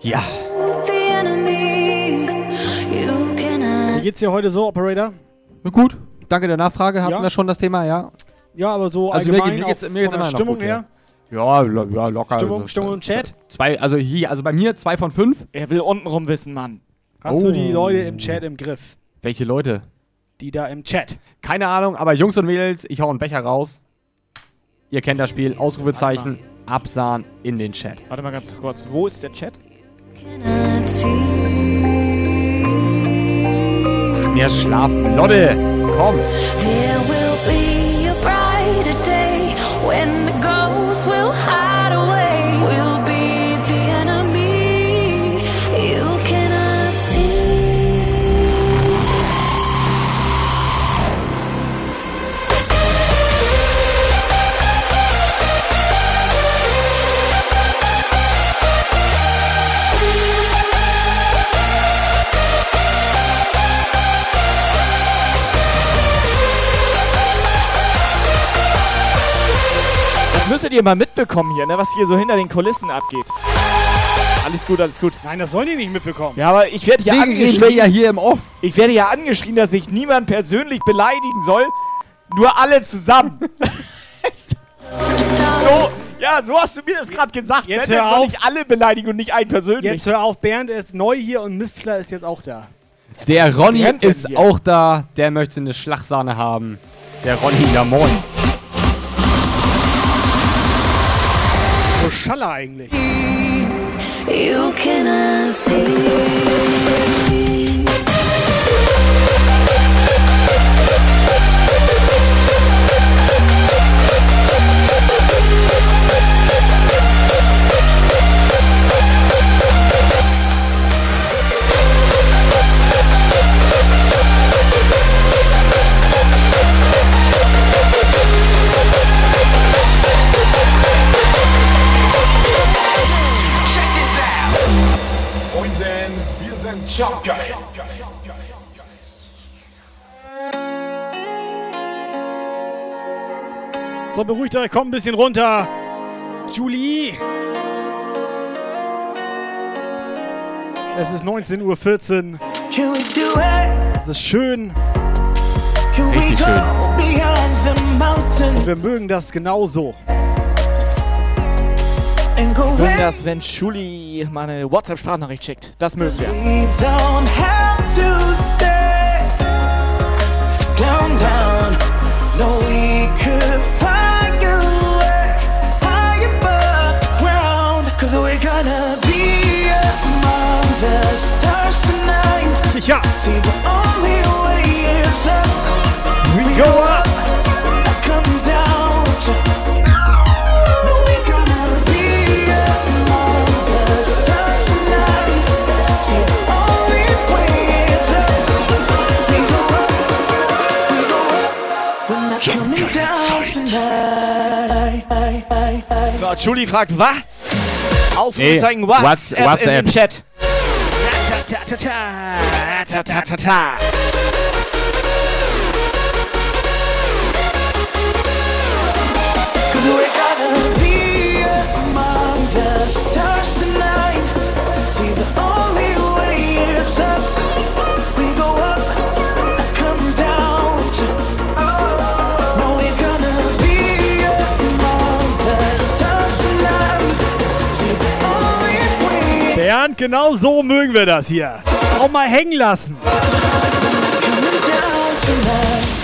Ja. Wie geht's dir heute so, Operator? Gut. Danke der Nachfrage. Hatten Ja? wir schon das Thema, ja. Ja, aber so Also mir, allgemein mir geht's, auch mir geht's von der immer noch Stimmung gut, her. Ja, ja, lo ja locker. Stimmung- also, Stimmung im Chat? Zwei, also hier, also bei mir zwei von fünf. Er will untenrum wissen, Mann. Hast du die Oh. Leute im Chat im Griff? Welche Leute? Die da im Chat. Keine Ahnung, aber Jungs und Mädels, ich hau einen Becher raus. Ihr kennt das Spiel. Ausrufezeichen, Absahn in den Chat. Warte mal ganz kurz. Wo ist der Chat? Mehr schlafen. Lotte, komm. There will be a brighter day when the ghosts will hide müsstet ihr mal mitbekommen hier, ne, was hier so hinter den Kulissen abgeht. Alles gut, alles gut. Nein, das sollen die nicht mitbekommen. Ja, aber ich werde wir angeschrien. ja hier im Off. Ich werde ja angeschrien, dass ich niemand persönlich beleidigen soll. Nur alle zusammen. so, ja, so hast du mir das gerade gesagt. Jetzt ne? hör auf. ich alle beleidigen und nicht einen persönlich. Jetzt hör auf, Bernd ist neu hier und Miffler ist jetzt auch da. Der Ronny Bernd ist hier? auch da. Der möchte eine Schlagsahne haben. Der Ronny, ja moin. So Schaller eigentlich. You cannot see. So, beruhigt euch, kommt ein bisschen runter. Julie. Es ist 19.14 Uhr. Can we do it? Es ist schön. Can we Richtig go schön. beyond the mountain Wir mögen das genauso. And go mögen das, wenn Schuli mal eine WhatsApp-Sprachnachricht schickt. Das mögen wir. we don't have to stay down, down. No, we could fly away high above the ground. Cause we're gonna be among the stars tonight. Ja. See, the only way is up. We go up. Come down with you. So, Schuli fragt, was? Ausrufezeichen Nee, WhatsApp, Whats- in dem WhatsApp. Chat. Ta, ta, ta. Cause we're gonna be among the stars genau so mögen wir das hier. Auch mal hängen lassen. I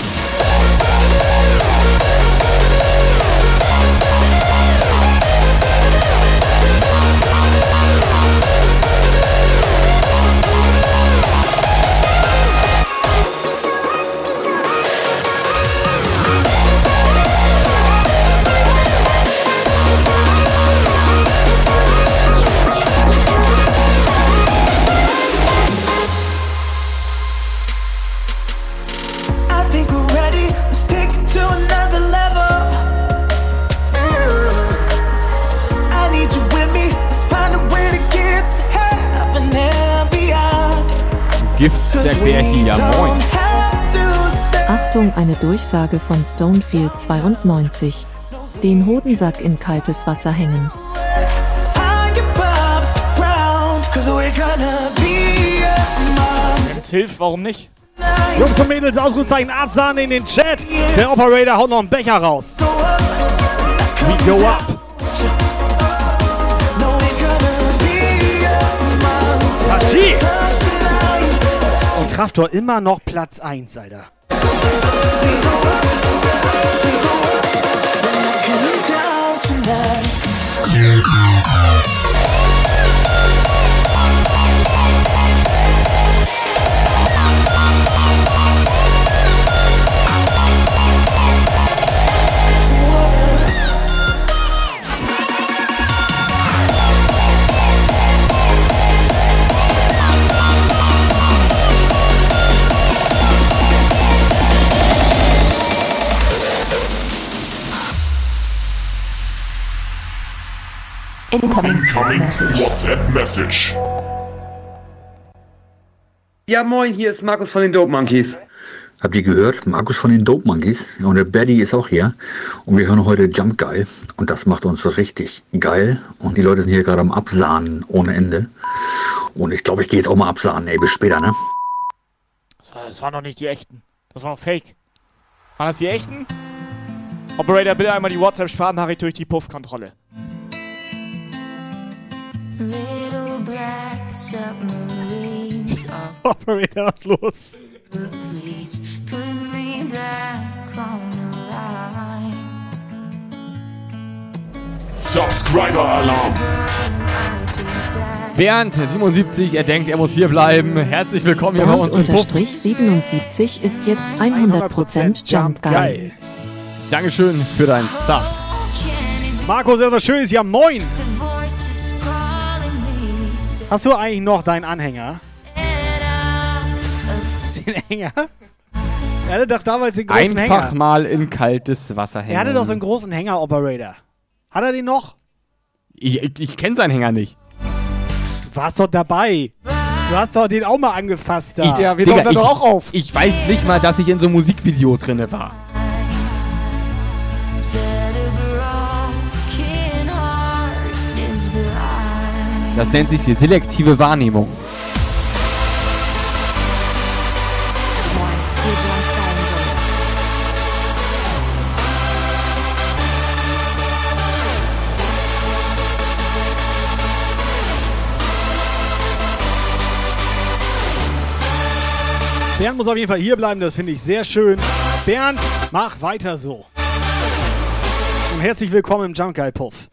Achtung, eine Durchsage von Stonefield 92. Den Hodensack in kaltes Wasser hängen. Wenn es hilft, warum nicht? Jungs und Mädels, Ausrufezeichen, Absahne in den Chat. Der Operator haut noch einen Becher raus. We go up. Hachi! Und Kraftor immer noch Platz 1, Alter. Down tonight. Incoming WhatsApp Message. Ja, moin, hier ist Markus von den Dope Monkeys. Habt ihr gehört? Markus von den Dope Monkeys. Und der Baddy ist auch hier. Und wir hören heute Jump Geil. Und das macht uns so richtig geil. Und die Leute sind hier gerade am Absahnen ohne Ende. Und ich glaube, ich gehe jetzt auch mal absahnen. Ey, bis später, ne? Das, war, das waren doch nicht die echten. Das war noch Fake. Waren das die echten? Operator, bitte einmal die WhatsApp-Sprachnachricht durch die Puff-Kontrolle. Little black submarines Operator, was los? Please put me back on the line. Subscriber Alarm. Bernd, 77, er denkt, er muss hier bleiben. Herzlich willkommen hier bei uns unterstrich 77 ist jetzt 100% Jump geil. Dankeschön für deinen Sub. Markus, etwas Schönes. Ja, moin. Hast du eigentlich noch deinen Anhänger? Den Hänger? Er hatte doch damals den großen Einfach Hänger. mal in kaltes Wasser hängen. Er hatte doch so einen großen Hänger-Operator. Hat er den noch? Ich, ich, ich kenne seinen Hänger nicht. Du warst doch dabei. Du hast doch den auch mal angefasst da. Ich, Digga, ich, Ich weiß nicht mal, dass ich in so einem Musikvideo drinne war. Das nennt sich die selektive Wahrnehmung. Bernd muss auf jeden Fall hier bleiben, das finde ich sehr schön. Bernd, mach weiter so. Und herzlich willkommen im Jump Guy Puff.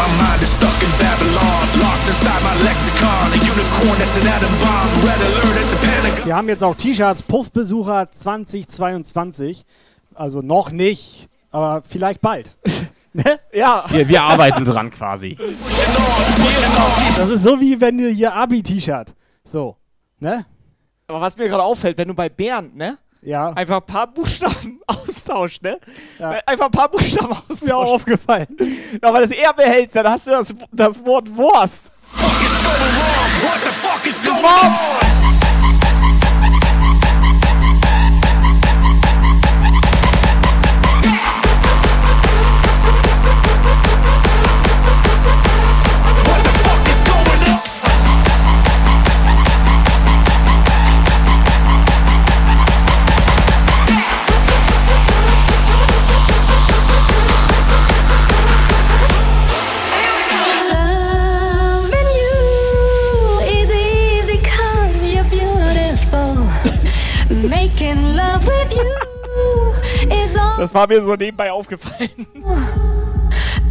My mind is stuck in Babylon, lost inside my lexicon. A unicorn that's an atom bomb. Red alert at the Pentagon. Wir haben jetzt auch T-Shirts Puff-Besucher 2022. Also noch nicht, aber vielleicht bald. Ne? ja. Wir, wir arbeiten dran quasi. Das ist so wie wenn du hier Abi-T-Shirt. So, ne? Aber was mir gerade auffällt, wenn du bei Bernd, ne? Ja. Einfach ein paar Buchstaben austauscht, ne? Ja. Einfach ein paar Buchstaben austauscht. Mir auch aufgefallen. Aber das er behältst, dann hast du das, das Wort Wurst. What the fuck is going on? Das war mir so nebenbei aufgefallen.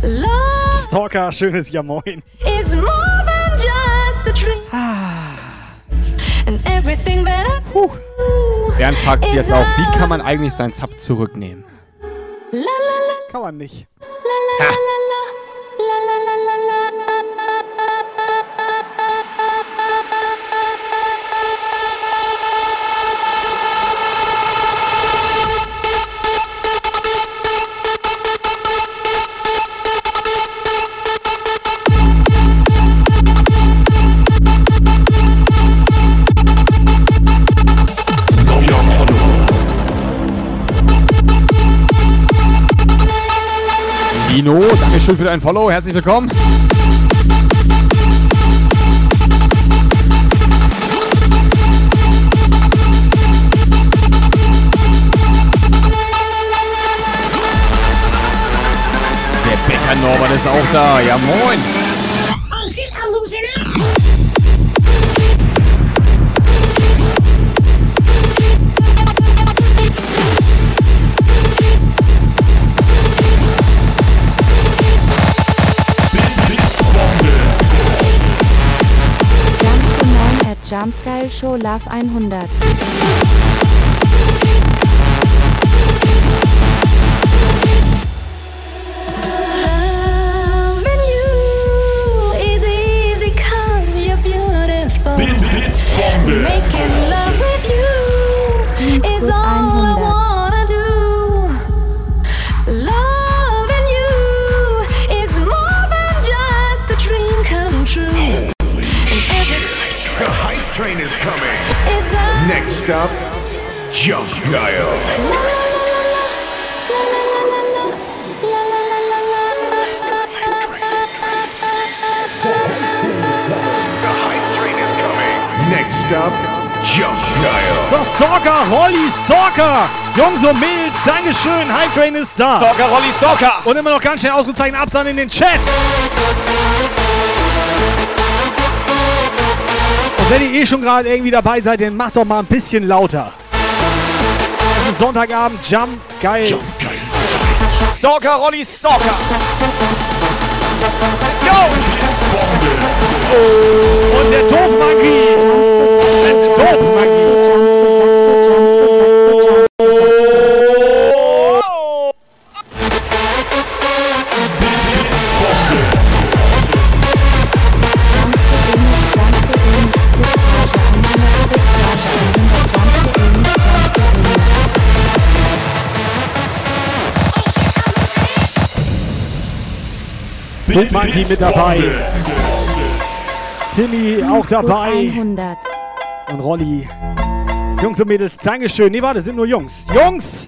Love Stalker, schönes Ja Moin. is more than just a dream. And everything that I do. Bernd fragt sich jetzt auch, wie kann man eigentlich seinen Sub zurücknehmen? La la la Kann man nicht. la Dino, Dankeschön für dein Follow. Herzlich willkommen. Der Becher Norbert ist auch da. Ja, moin. Oh shit, I'm losing it. Jump Geil Show Love 100. Loving you is easy 'cause you're beautiful. Making love with you is good all up, Jump Guile. The hype train is coming. Next up, Jump Guile. So, Stalker, Rolli, Stalker. Jungs und Mädels, Dankeschön. Hype Train ist da. Stalker, Rolli, Stalker. Und immer noch ganz schnell ausgezeichnet Absahn in den Chat. Wenn ihr eh schon gerade irgendwie dabei seid, dann macht doch mal ein bisschen lauter. Es ist Sonntagabend, Jump, geil. Stalker, Rolli, Stalker. Doofmagie mit dabei. Timmy auch dabei. 100. Und Rolli. Jungs und Mädels, Dankeschön. Nee, warte, sind nur Jungs. Jungs!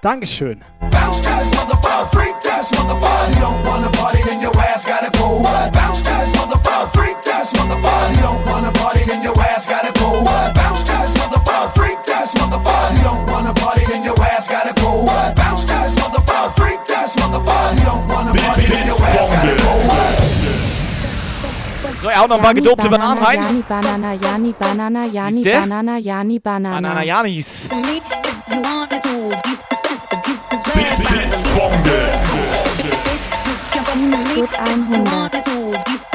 Dankeschön. Bounce this motherfucker, freak this motherfucker. You don't wanna party, then your ass gotta go. Bounce this motherfucker, freak this motherfucker. You don't wanna party, then your ass gotta go. So, er haut noch ein paar Yani, gedopte Bananen Banana, rein. Yani, Banana, Yani, Banana, Yani, Siehste? Banana, Yani, Banana. Banana Janis. Gut 100.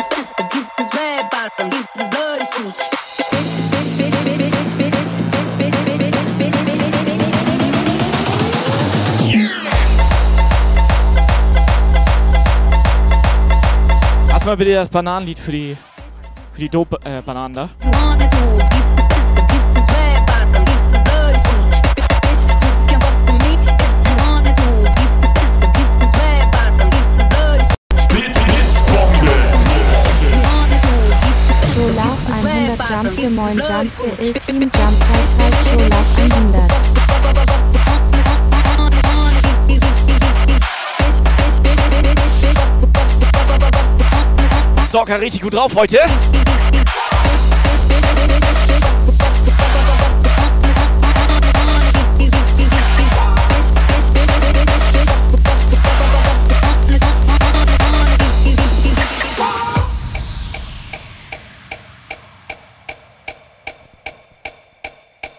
mal bitte das Bananenlied für die, für die Dope äh, Bananen da. So Love 100 Jump für Moin Jump für Team Jump High Show Love 100. Stalker richtig gut drauf heute.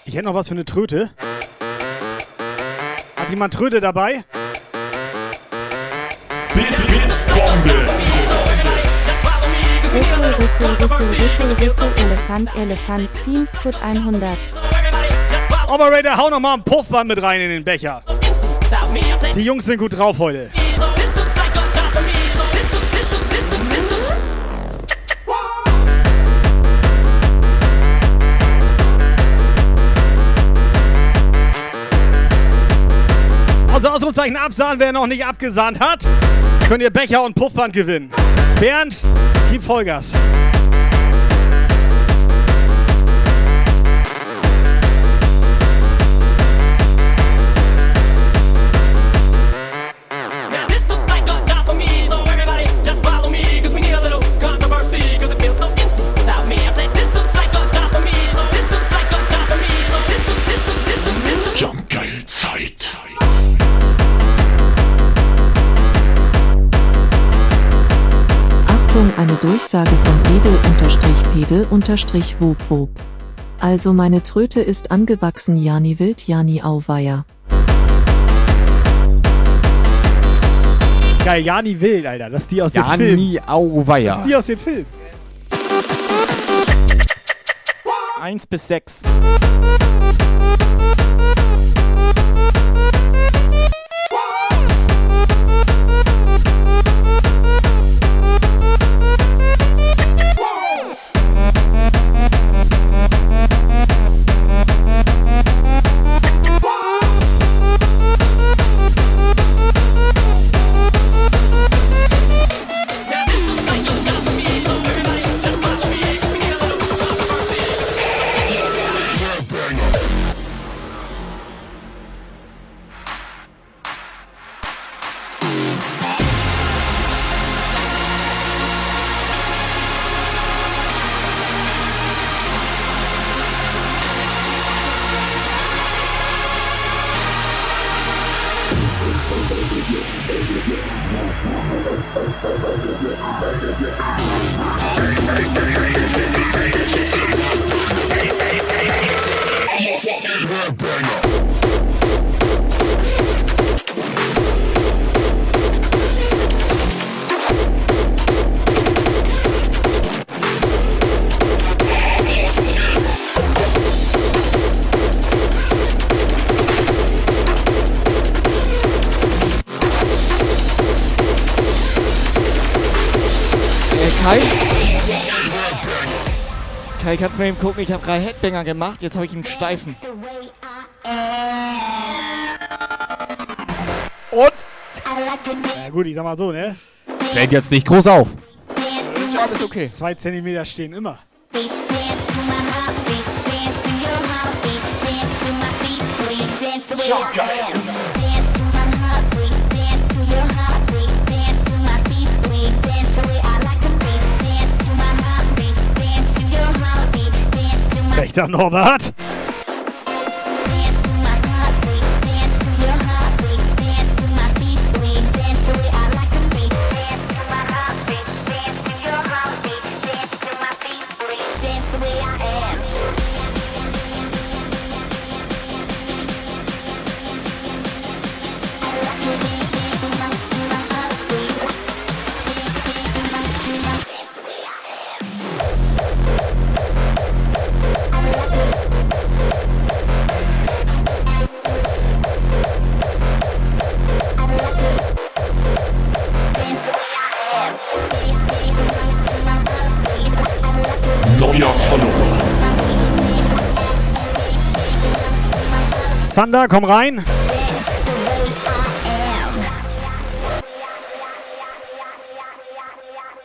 Ich hätte noch was für eine Tröte. jemand Tröde dabei? Bits, Bits, Bombe. Rüssel, Rüssel, Rüssel, Rüssel, Rüssel, Elefant, Elefant, Seamscoot 100. Operator, hau noch mal ein Puffband mit rein in den Becher. Die Jungs sind gut drauf heute. Also Ausrufezeichen absahnen, wer noch nicht abgesahnt hat, könnt ihr Becher und Puffband gewinnen. Bernd, gib Vollgas. Achtung, eine Durchsage von Edel-Pedel-Wub-Wub. Also meine Tröte ist angewachsen, Jani Wild, Jani Auweier. Geil, Jani Wild, Alter. Das ist die aus dem Film. Jani Auweier. Das ist die aus dem Film. 1 bis 6. kannst du mal eben gucken? Ich habe gerade Headbanger gemacht, jetzt habe ich einen Steifen. Und? Ja gut, ich sag mal so, ne? Fällt jetzt nicht groß auf. Ist ja alles okay. Zwei Zentimeter stehen immer. Rechter Norbert. Sander, komm rein.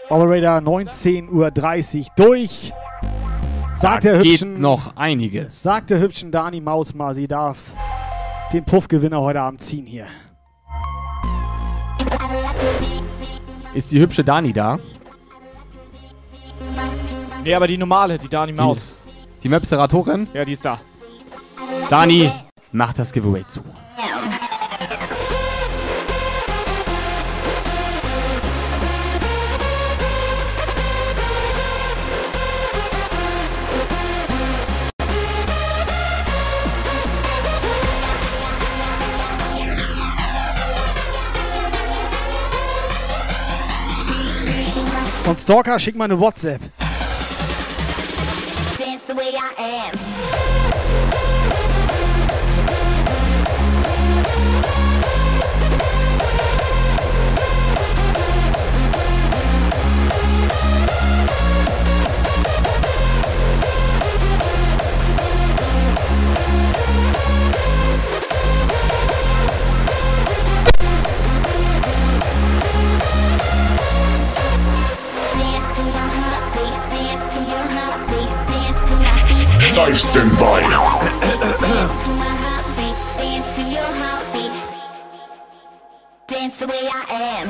Operator 19.30 Uhr durch. Sagt der geht hübschen, noch einiges. Sagt der hübschen Dani Maus mal, sie darf den Puffgewinner heute Abend ziehen hier. Ist die hübsche Dani da? Nee, aber die normale, die Dani Maus. Die Mapseratorin? Ja, die ist da. Dani, macht das Giveaway zu. Und Stalker, schick mal eine WhatsApp. Dance the way I am. Live Standby. Dance to my heartbeat, dance to your heartbeat. Dance the way I am.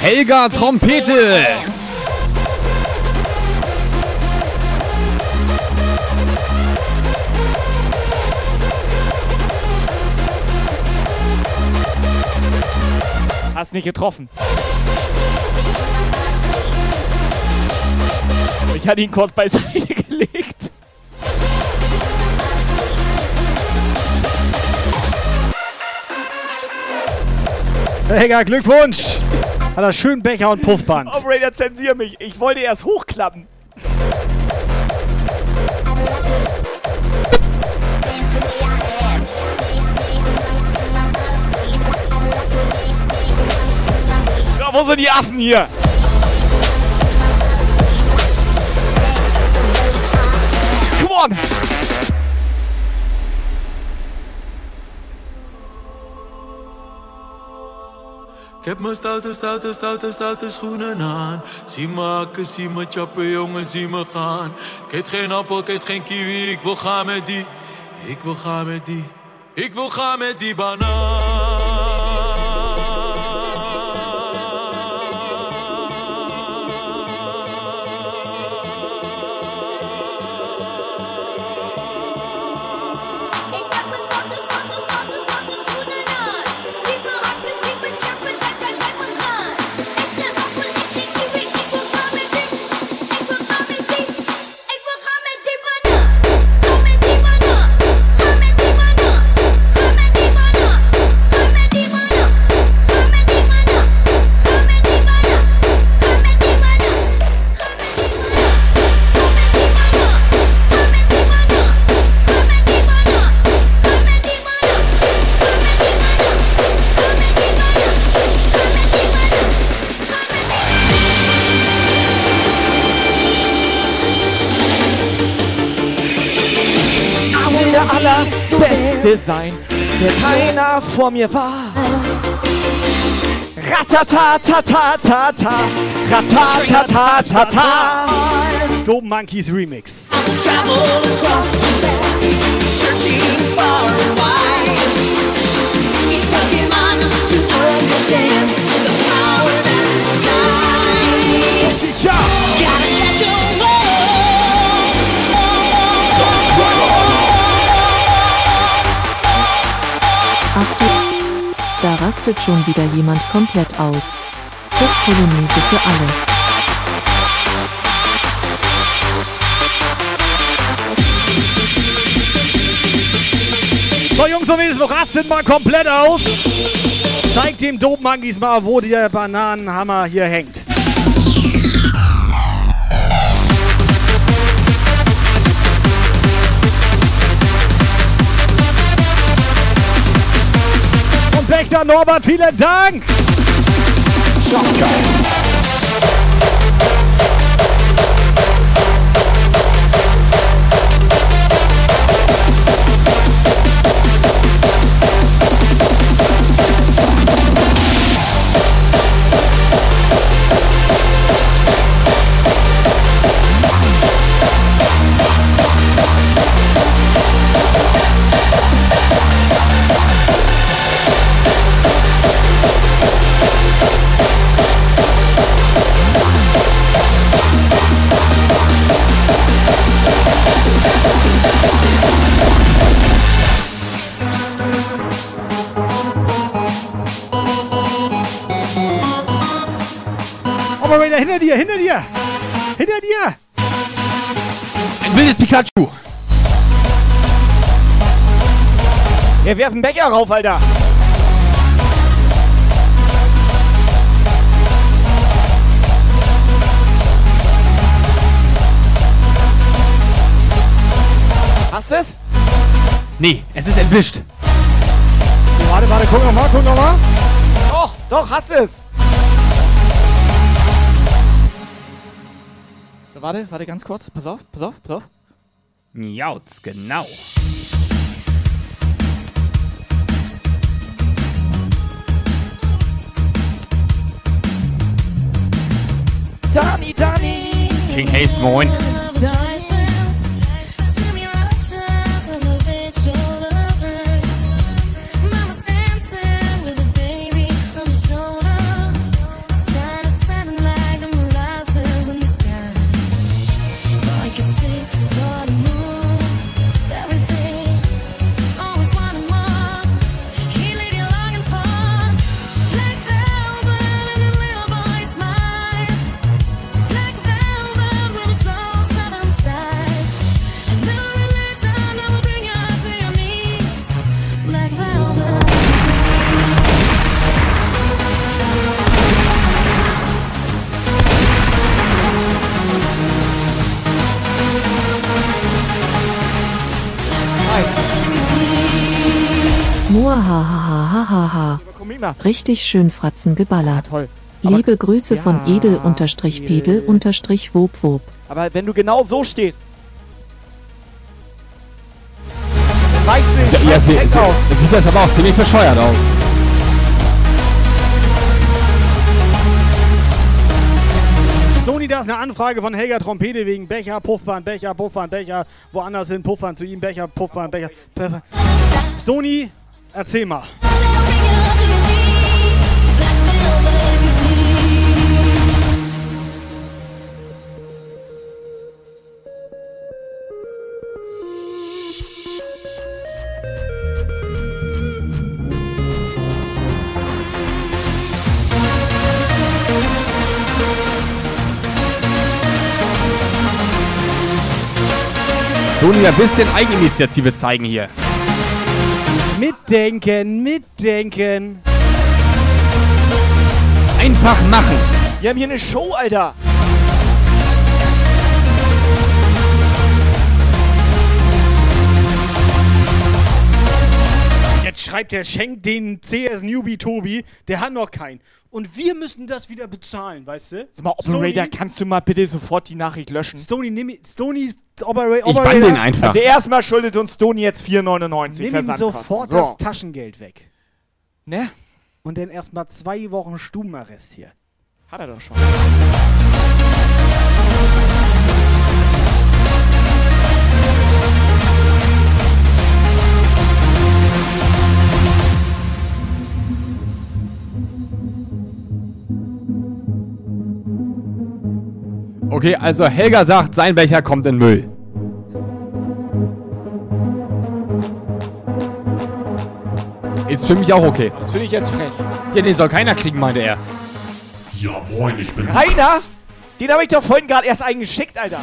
Helga Trompete! Hast nicht getroffen. Ich hatte ihn kurz beiseite gelegt. Helga, Glückwunsch! Hat er schön Becher und Puffband. Operator, zensier mich. Ich wollte erst hochklappen. Wo sind die Affen hier? Come on! Ik heb mijn stoute, stoute, stoute, stoute schoenen aan. Zie me hakken, zie me chappen, jongen, zie me gaan. Ik eet geen appel, ik eet geen kiwi, ik wil gaan met die. Ik wil gaan met die. Ik wil gaan met die Ich Allerbeste sein, der keiner vor mir war. Ratatatatata, ratatatatata. Dope Monkeys Remix. Achtung! Da rastet schon wieder jemand komplett aus. Puff-Polonaise für alle. So, Jungs und Mädels, wir rasten mal komplett aus. Zeigt dem Dope Monkeys mal, wo der Bananenhammer hier hängt. Und Pächter Norbert, vielen Dank! Operator, hinter dir, hinter dir! Hinter dir! Ein wildes Pikachu! Ja, werf einen Becher rauf, Alter. Hast du es? Nee, es ist entwischt. Warte, warte, guck nochmal, guck nochmal. Doch, doch, hast du es. Warte, warte ganz kurz. Pass auf, pass auf, pass auf. Jauz, genau. Dani, Dani. King Haste, moin. Black Muahahahahaha. Komima. Richtig schön Fratzen geballert. toll. Liebe Grüße von Ja. edel-pedel-wob-wob. Aber wenn du genau so stehst. Weichst du Ja, Scheiß sie, sie, sieht jetzt aber auch ziemlich bescheuert aus. Sony, da ist eine Anfrage von Helga Trompete wegen Becher, Puffbahn, Becher, Puffbahn, Becher. Woanders hin, Puffbahn zu ihm, Becher, Puffbahn, Becher. Puffbahn. Sony, erzähl mal. Sony ein bisschen Eigeninitiative zeigen hier. Mitdenken, mitdenken. Einfach machen. Wir haben hier eine Show, Alter. Schreibt er, schenkt den CS Newbie Tobi, der hat noch keinen. Und wir müssen das wieder bezahlen, weißt du? Sag mal, Operator, kannst du mal bitte sofort die Nachricht löschen? Stony, nimm Stony, Opera, Ich Operator. bann den einfach. Also erstmal schuldet uns Stony jetzt 4,99 Nimm ihm Versandkosten. sofort So. das Taschengeld weg. Ne? Und dann erstmal zwei Wochen Stubenarrest hier. Hat er doch schon. Okay, also Helga sagt, sein Becher kommt in Müll. Ist für mich auch okay. Das finde ich jetzt frech. Ja, den soll keiner kriegen, meinte er. Ja, moin, ich bin Rainer? Max. Den habe ich doch vorhin gerade erst eingeschickt, Alter.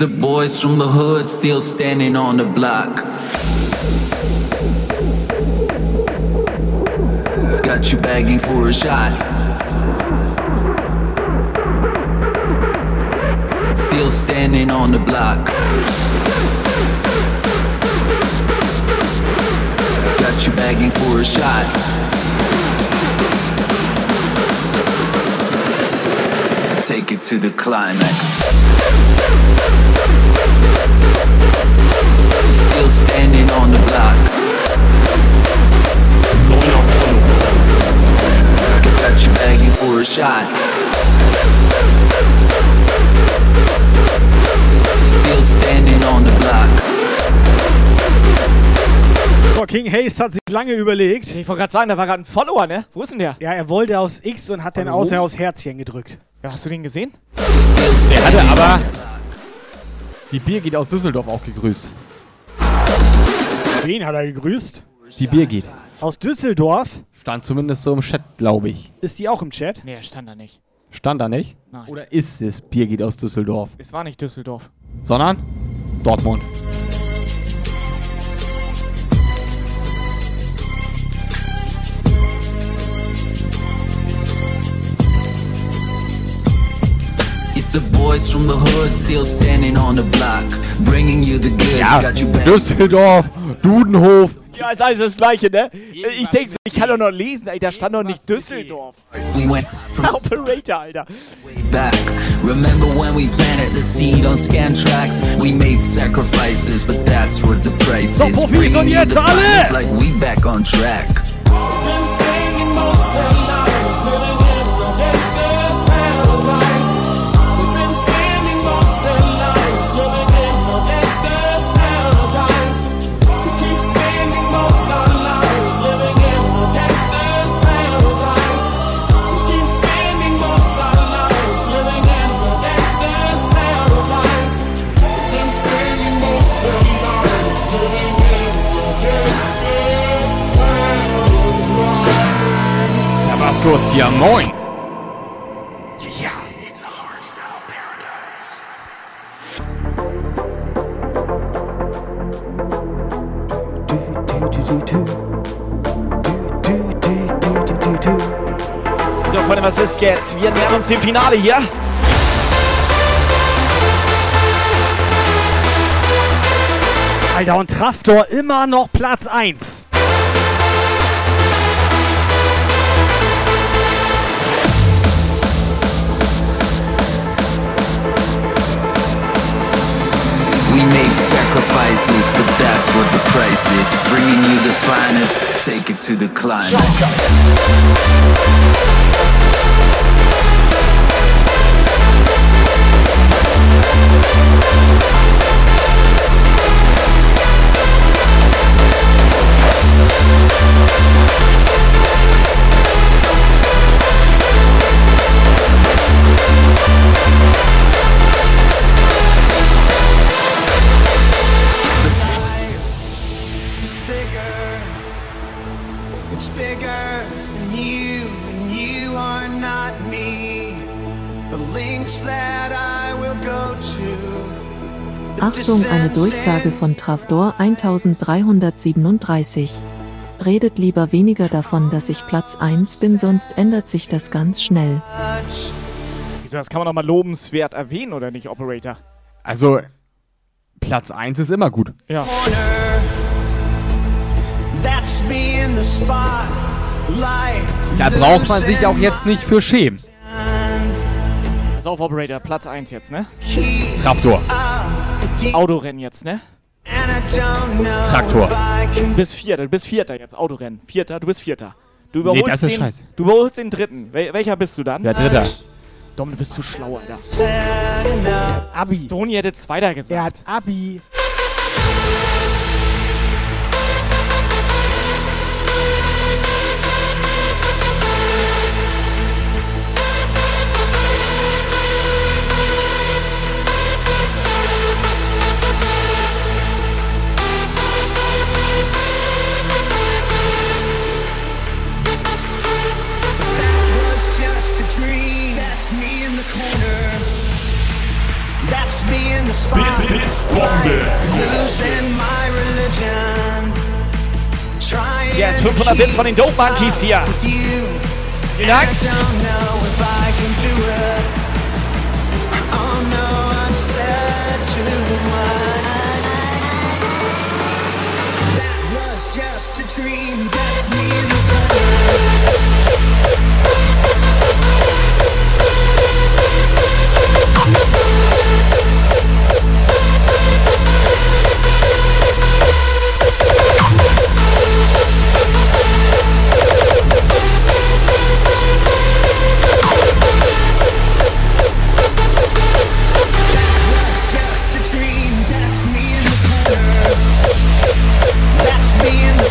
The boys from the hood still standing on the block. Got you begging for a shot. Still standing on the block. Got you begging for a shot. take it to the climax. Still standing on the block. Get out your baggie for a shot. Still standing on the block. King Haze hat sich lange überlegt. Ich wollte gerade sagen, da war gerade ein Follower, ne? Wo ist denn der? Ja, er wollte aus X und hat Hallo? dann außer aus Herzchen gedrückt. Ja, hast du den gesehen? Der hatte aber die Birgit aus Düsseldorf auch gegrüßt. Wen hat er gegrüßt? Die Birgit. Aus Düsseldorf. Stand zumindest so im Chat, glaube ich. Ist die auch im Chat? Nee, stand da nicht. Stand da nicht? Nein. Oder ist es Birgit aus Düsseldorf? Es war nicht Düsseldorf. Sondern Dortmund. It's the boys from the hood still standing on the block, bringing you the goods. Ja, Got you back. Düsseldorf, Dudenhof. Ja, ist alles das Gleiche, ne? Ich denke so, ich kann doch noch lesen, ey, da stand doch nicht Düsseldorf. We went from Operator, Alter. back. Remember when we planted the seed on scan tracks? We made sacrifices, but that's what the price So, is. Profis, Bringing und jetzt alle! like we back on track. Tabascos hier, moin. So, Freunde, was ist jetzt? Wir nähern uns dem Finale hier. Alter, und Traftor immer noch Platz 1. We made sacrifices, but that's what the price is. Bringing you the finest, take it to the climax. Achtung, eine Durchsage von Trafdor 1337. Redet lieber weniger davon, dass ich Platz 1 bin, sonst ändert sich das ganz schnell. Wieso, das kann man doch mal lobenswert erwähnen, oder nicht, Operator? Also, Platz 1 ist immer gut. Ja. Da braucht man sich auch jetzt nicht für schämen. Pass auf, Operator, Platz 1 jetzt, ne? Traftor. Autorennen jetzt, ne? And I don't know Traktor. Du bist Vierter, du bist Vierter jetzt, Autorennen. Vierter, du bist Vierter. Du überholst das ist den, scheiße. Du überholst den Dritten. Wel welcher bist du dann? Der Dritter. Dom, du bist zu schlau, Alter. Abi. Toni hätte Zweiter gesagt. Er hat Abi. That's me in the spotlight. Blitzbombe. Losing my religion. Trying Yes, 500 Bits von den Dope Monkeys hier. you. Vielen Dank. I don't know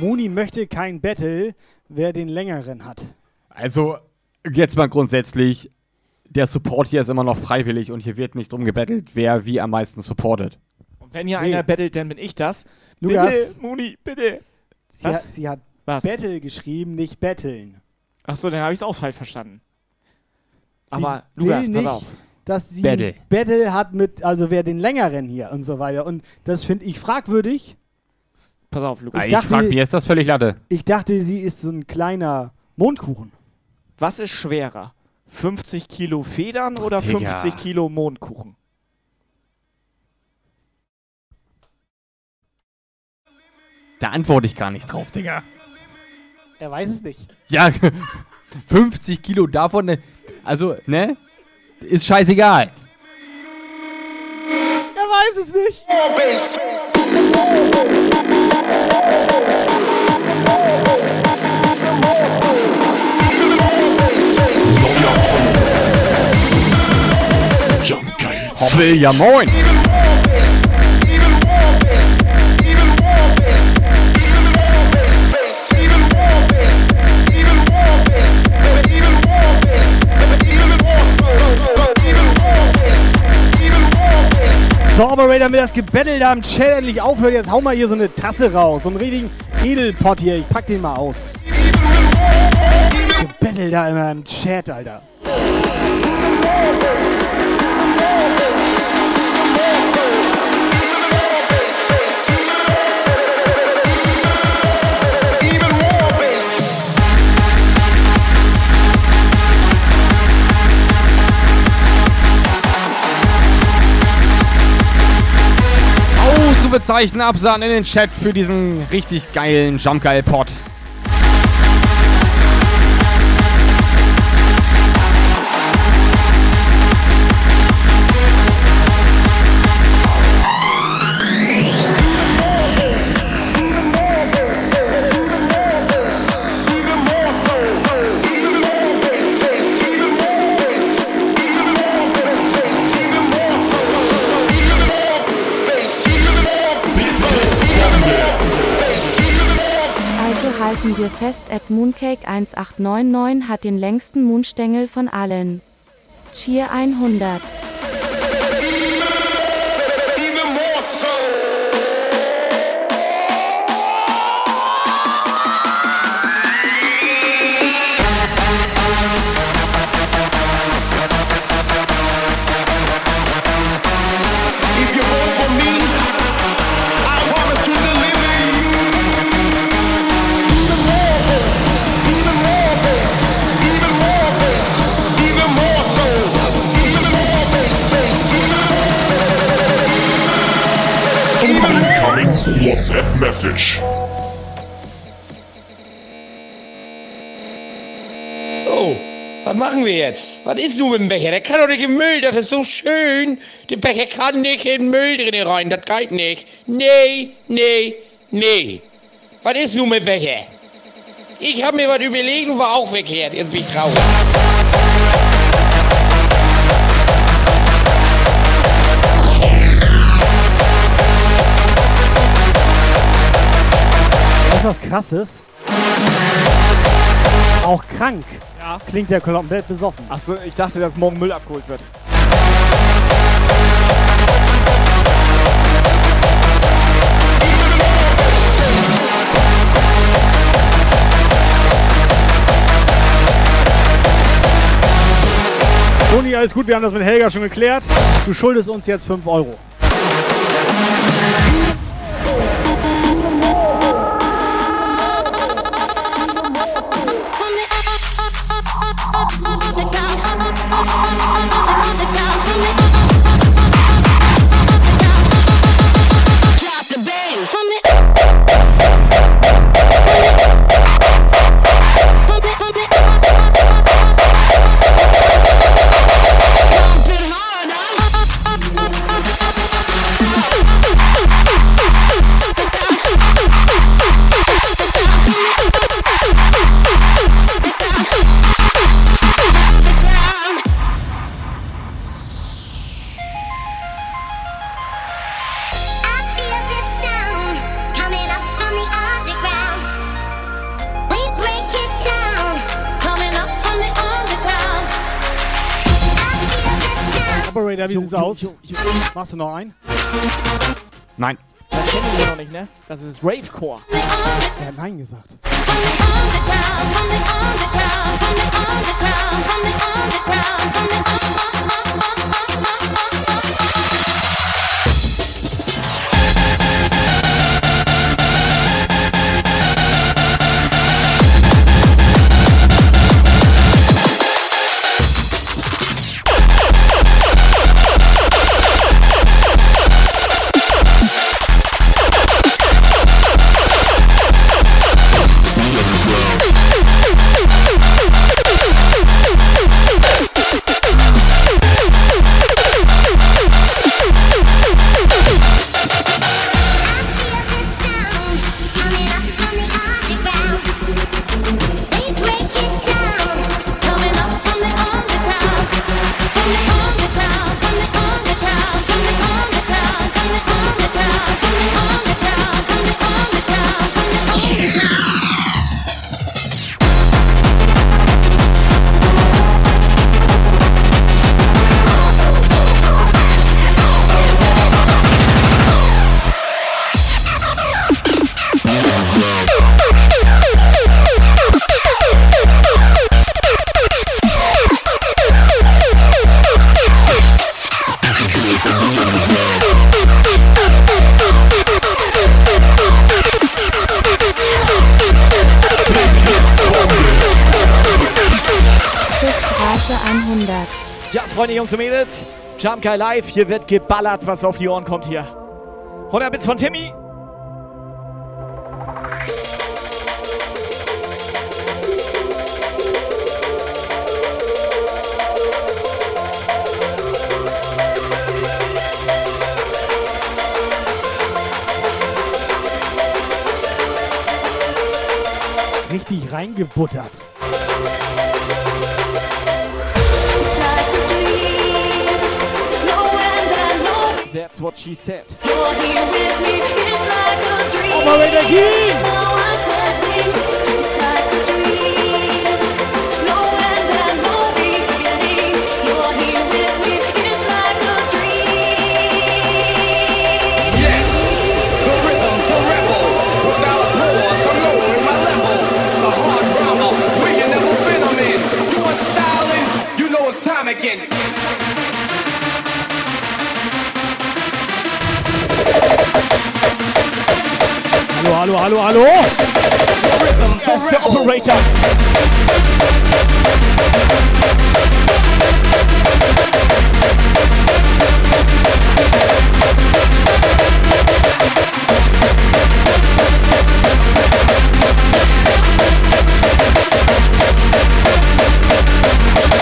Moni möchte kein Battle, wer den längeren hat. Also, jetzt mal grundsätzlich, der Support hier ist immer noch freiwillig und hier wird nicht drum gebettelt, wer wie am meisten supportet. Und wenn hier Nee. einer battelt, dann bin ich das. Lukas. Bitte, Moni, bitte. Sie, Was? hat, sie hat Was? Battle geschrieben, nicht betteln. Achso, dann habe ich es auch falsch verstanden. Sie Aber Lukas, nicht, pass auf. Dass sie Battle. Battle hat mit, also wer den längeren hier und so weiter. Und das finde ich fragwürdig. Pass auf, Lukas. Ah, Ich, dachte- frag mir, ist das völlig Latte? Ich dachte, sie ist so ein kleiner Mondkuchen. Was ist schwerer? 50 Kilo Federn oder Digga. 50 Kilo Mondkuchen? Da antworte ich gar nicht drauf, Digga. Er weiß es nicht. Ja, 50 Kilo davon, ne, also, ne? Ist scheißegal. Er weiß es nicht. Hoppel, ja moin. So, Operator, damit das Gebattle da im Chat endlich aufhört, jetzt hau mal hier so eine Tasse raus. So einen richtigen Edelpott hier. Ich pack den mal aus. Gebattle da immer im Chat, Alter. Ausrufezeichen absahen in den Chat für diesen richtig geilen Jumpgeil-Pod. Halten wir fest, at Mooncake1899 hat den längsten Moonstängel von allen. Cheer 100. more. Incoming WhatsApp message. So, was machen wir jetzt? Was ist nun mit dem Becher? Der kann doch nicht im Müll, das ist so schön. Der Becher kann nicht in den Müll drin rein, das geht nicht. Nee, nee, nee. Was ist nun mit dem Becher? Ich habe mir was überlegt und war auch verkehrt. Jetzt bin ich traurig. Was was krasses? Auch krank. Ja. Klingt der komplett besoffen. Achso, ich dachte, dass morgen Müll abgeholt wird. Toni, alles gut, wir haben das mit Helga schon geklärt. Du schuldest uns jetzt 5 Euro. Sieht's aus? Machst du noch einen? Nein. Das kennen wir noch nicht, ne? Das ist Ravecore. Er hat Nein gesagt. Jump Guy Live. Hier wird geballert, was auf die Ohren kommt hier. 100 Bits von Timmy. Richtig reingebuttert. That's what she said. Operator, geh! Yes, Hallo, hallo, hallo! Das ist Operator.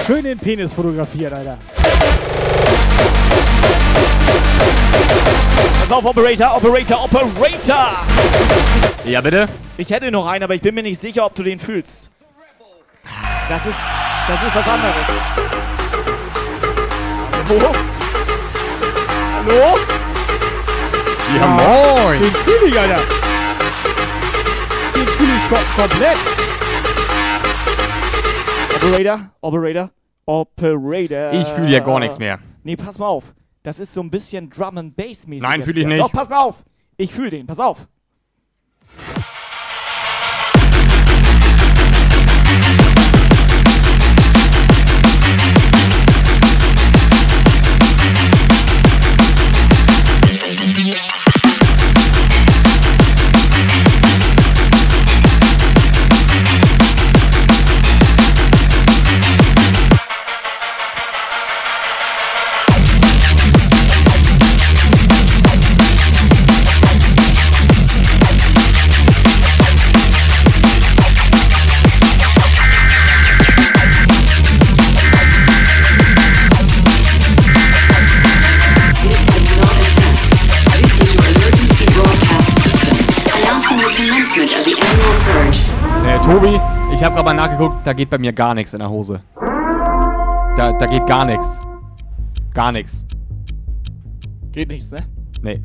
Schön den Penis fotografiert, Alter. Pass auf, Operator, Operator, Operator! Ja, bitte? Ich hätte noch einen, aber ich bin mir nicht sicher, ob du den fühlst. Das ist, das ist was anderes. Hallo? Hallo? Ja, moin. Den fühl ich, Alter. Den fühl ich kom komplett. Operator, Operator, Operator. Ich fühle ja gar nichts mehr. Nee, pass mal auf. Das ist so ein bisschen Drum and Bass mäßig. Nein, jetzt fühl ich nicht. Doch, pass mal auf. Ich fühle den, pass auf. Ich habe gerade mal nachgeguckt, da geht bei mir gar nichts in der Hose. Da, da geht gar nichts. Gar nichts. Geht nichts, ne? Nee.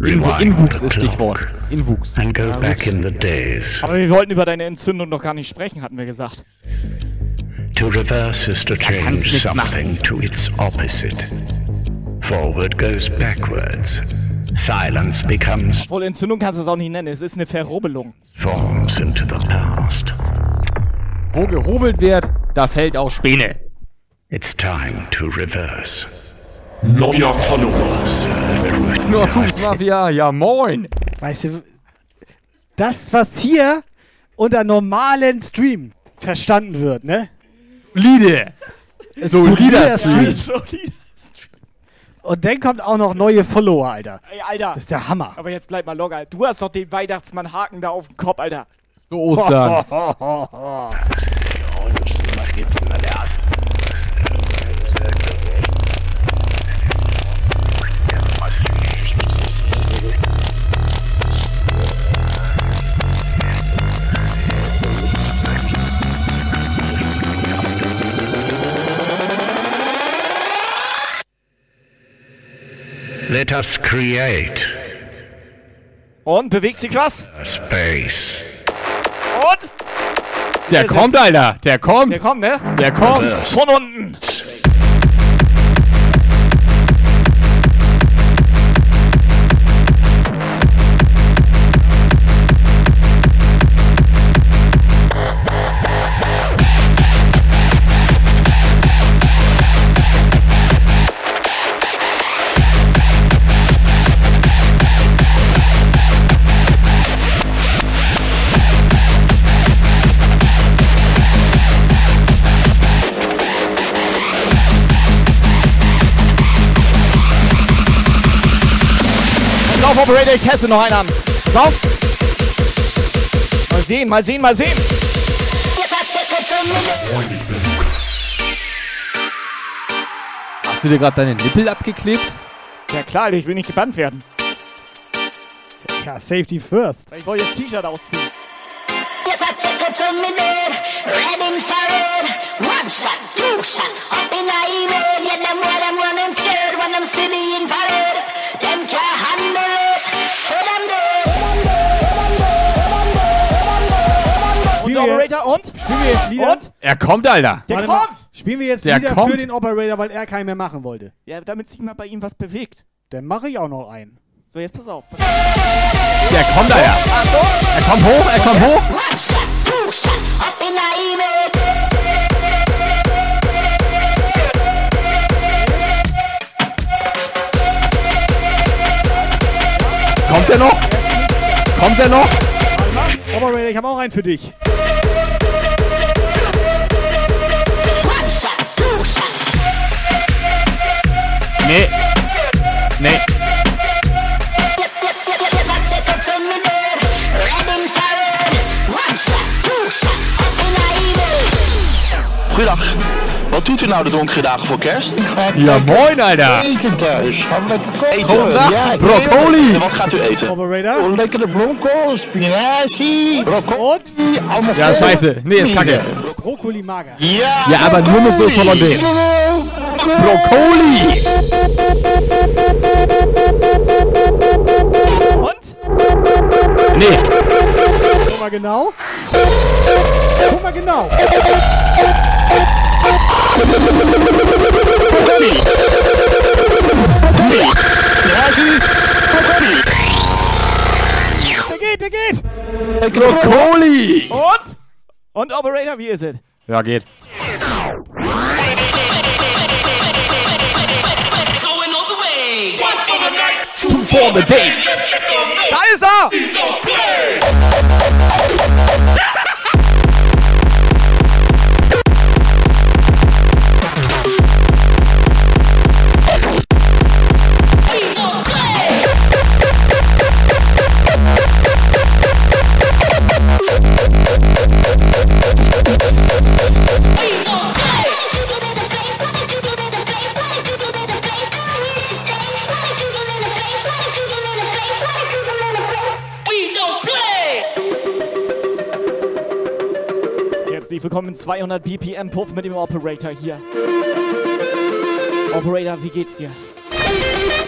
Inwu Inwuchs ist Stichwort. Inwuchs. And go back in the days. Aber wir wollten über deine Entzündung noch gar nicht sprechen, hatten wir gesagt. To reverse is to change something to its opposite. Forward goes backwards. Silence becomes Obwohl Entzündung kannst du es auch nicht nennen. Es ist eine Verrubbelung. forms into the past. Wo gehobelt wird, da fällt auch Späne. It's time to reverse. Neuer Follower. Nur Fußmafia, ja moin. Weißt du, das, was hier unter normalen Stream verstanden wird, ne? Solide. Solider Stream. Stream. Und dann kommt auch noch neue Follower, Alter. Ey, Alter. Das ist der Hammer. Aber jetzt bleib mal locker. Du hast doch den Weihnachtsmann-Haken da auf dem Kopf, Alter. So Ostern. Let us create Und bewegt sich was? a space. Und? Der Es kommt, ist- Alter. Der kommt. Der kommt, ne? Der kommt. Von unten. Auf, Operator, ich teste noch einen an. Auf. Mal sehen, mal sehen, mal sehen. Hast du dir gerade deine Nippel abgeklebt? Ja klar, ich will nicht gebannt werden. Ja, Safety first. Ich wollte jetzt T-Shirt ausziehen. Yes, I take her to me bed, red infrared. One shot, two shot, up in a email. Yeah, them why them running scared when see the infrared. Und Operator, und? Spielen wir jetzt Lieder? Und? Er kommt, Alter. Der Warte mal. kommt! Spielen wir jetzt Der Lieder kommt. für den Operator, weil er keinen mehr machen wollte. Ja, damit sich mal bei ihm was bewegt. Dann mache ich auch noch einen. So, jetzt pass auf. Der kommt, Alter. Er kommt hoch, er kommt hoch. One shot, two shot, up in a email. Kommt er noch? Kommt er noch? Operator, ich habe auch einen für dich. Nee. Nee. Goedendag. Wat doet u nou de donkere dagen voor kerst? Ik ga Ja, moin, Alter. eten thuis. Gaan we lekker koken. Goedendag, Ja, broccoli. En wat gaat u eten? Operator. Oh, lekkere bloemkool, spinazie, broccoli. Allemaal Ja, scheiße. Nee, ist kacke. Brokkoli mager. Ja, Ja, aber nur mit Soße Hollandaise. Brokkoli. Und? Nee. Guck mal genau. Guck mal genau. Der geht, der geht. Brokkoli. Und? Und Operator, wie ist es? Ja, geht. For the day. Da ist er! willkommen in 200 BPM Puff mit dem Operator hier. Operator, wie geht's dir?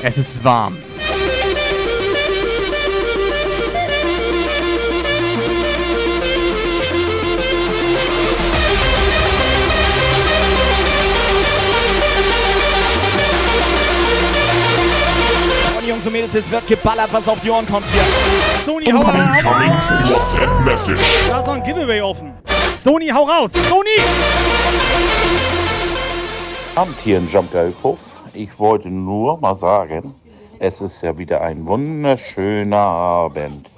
Es ist warm. Jungs und Mädels, es wird geballert, was auf die Ohren kommt hier. Sony, hau mal! WhatsApp-Message. Da ist noch ein Giveaway offen. Sony, hau raus. Sony! Abend hier in Jumpgeil-Puff. Ich wollte nur mal sagen, es ist ja wieder ein wunderschöner Abend.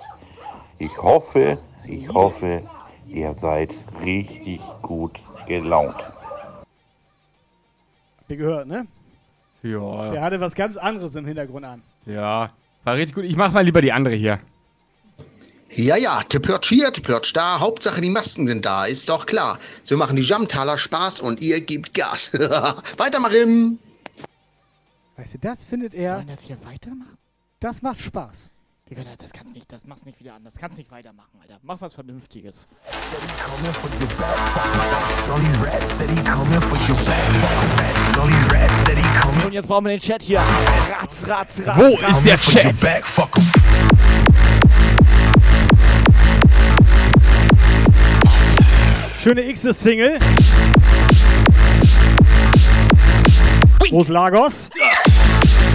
Ich hoffe, ich hoffe, ihr seid richtig gut gelaunt. Habt ihr gehört, ne? Ja. Der hatte was ganz anderes im Hintergrund an. Ja. War richtig gut. Ich mach mal lieber die andere hier. Ja, ja, Tepörtsch hier, Tepörtsch da. Hauptsache die Masken sind da, ist doch klar. So machen die Jamtaler Spaß und ihr gebt Gas. Weitermachen! Weißt du, das findet er. Sollen das hier weitermachen? Das macht Spaß. Digga, das- das kannst nicht, das machst nicht wieder an. Das kannst nicht weitermachen, Alter. Mach was Vernünftiges. Und jetzt brauchen wir den Chat hier. Ratz, ratz, ratz. Wo ratz. ist der Chat? Schöne X-Single. Groß Lagos.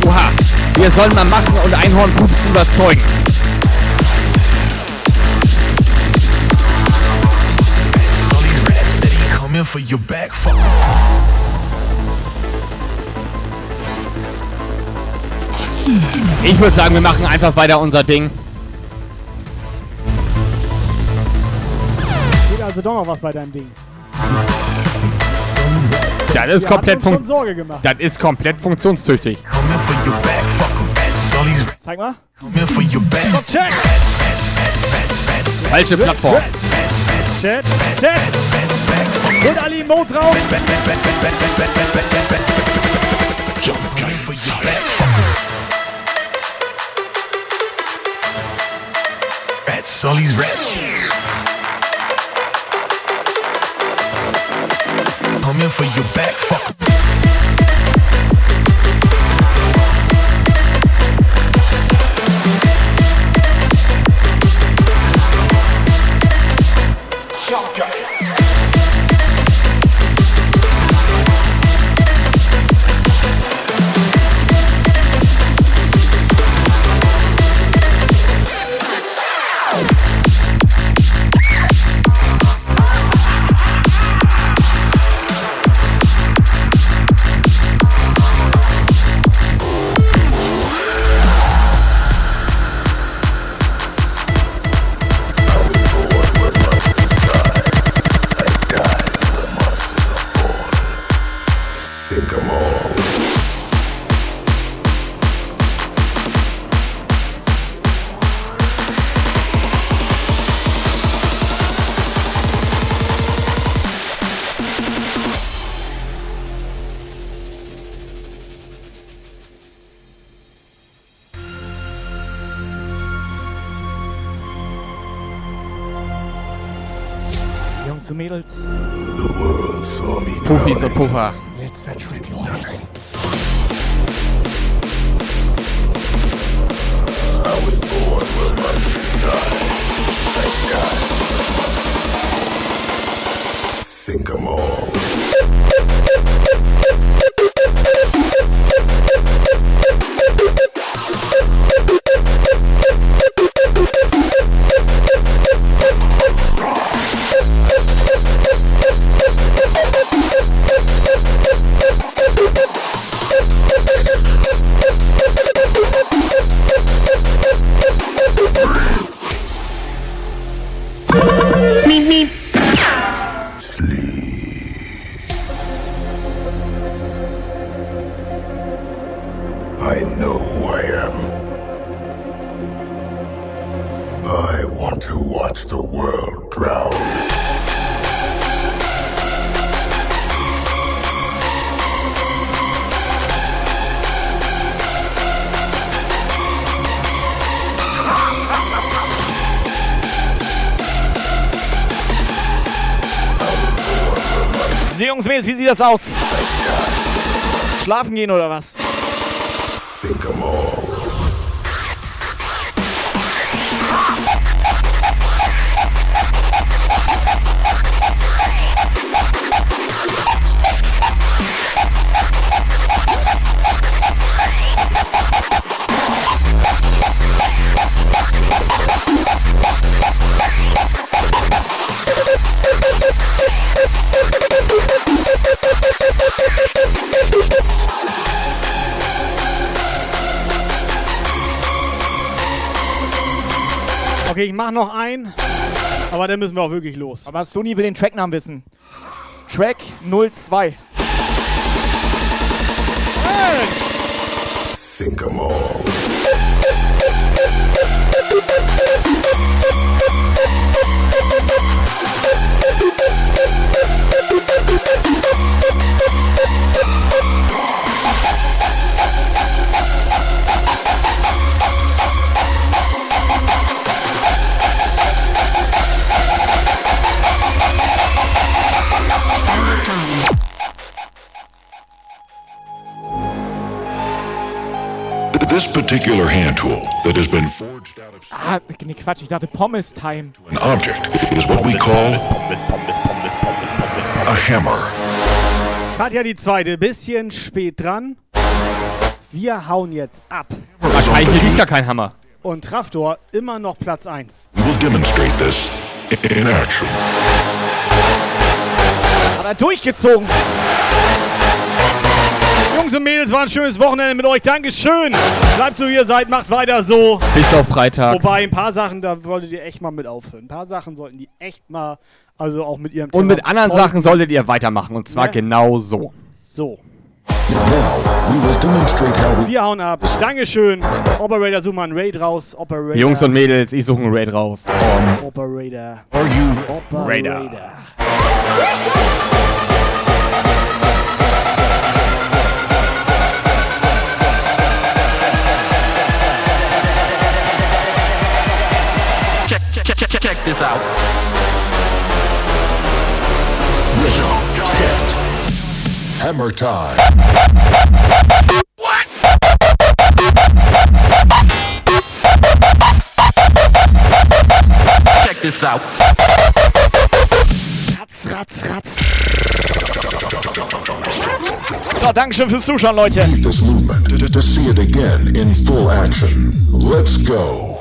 Oha. Wir sollen mal machen und Einhornpups überzeugen. For your back, fuck. Ich würde sagen, wir machen einfach weiter unser Ding. Also doch noch was bei deinem Ding. Das ist Wir komplett fun Sorge gemacht. Das ist komplett funktionstüchtig. Zeig mal. Check. Falsche Plattform. Chat, Chat. Und alle Emotes raus. Coming for your back, Rats, Coming for your back, fuck. Das aus? Schlafen gehen oder was? Mach noch einen. Aber dann müssen wir auch wirklich los. Aber Sony will den Tracknamen wissen. Track 02. particular hand tool that has been forged out of Ah, nee, Quatsch, ich dachte Pommes Time. an object is what we call a hammer. Katja die zweite, bisschen spät dran. Wir hauen jetzt ab. Wahrscheinlich hier liegt gar kein Hammer. Und Traftor immer noch Platz 1. We'll demonstrate this in action. Hat er durchgezogen. Jungs und Mädels, war ein schönes Wochenende mit euch. Dankeschön. Bleibt so, wie ihr seid, macht weiter so. Bis auf Freitag. Wobei, ein paar Sachen, da wolltet ihr echt mal mit aufhören. Ein paar Sachen sollten die echt mal, also auch mit ihrem Und Thema mit anderen Sachen solltet ihr weitermachen. Und zwar Ne? genau so. So. Wir hauen ab. Dankeschön. Operator, such mal einen Raid raus. Operator. Jungs und Mädels, ich suche einen Raid raus. Operator. are you Operator. This out. set? Hammer time. Check this out. Ratz, ratz, ratz. So, Dankeschön fürs Zuschauen, Leute. Need this movement to, to see it again in full action. Let's go.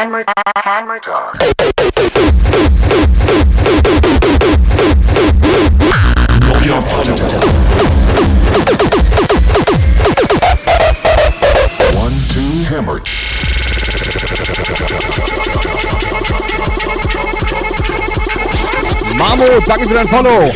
Hammer, hammer time. Follow, sag mich wieder Follow.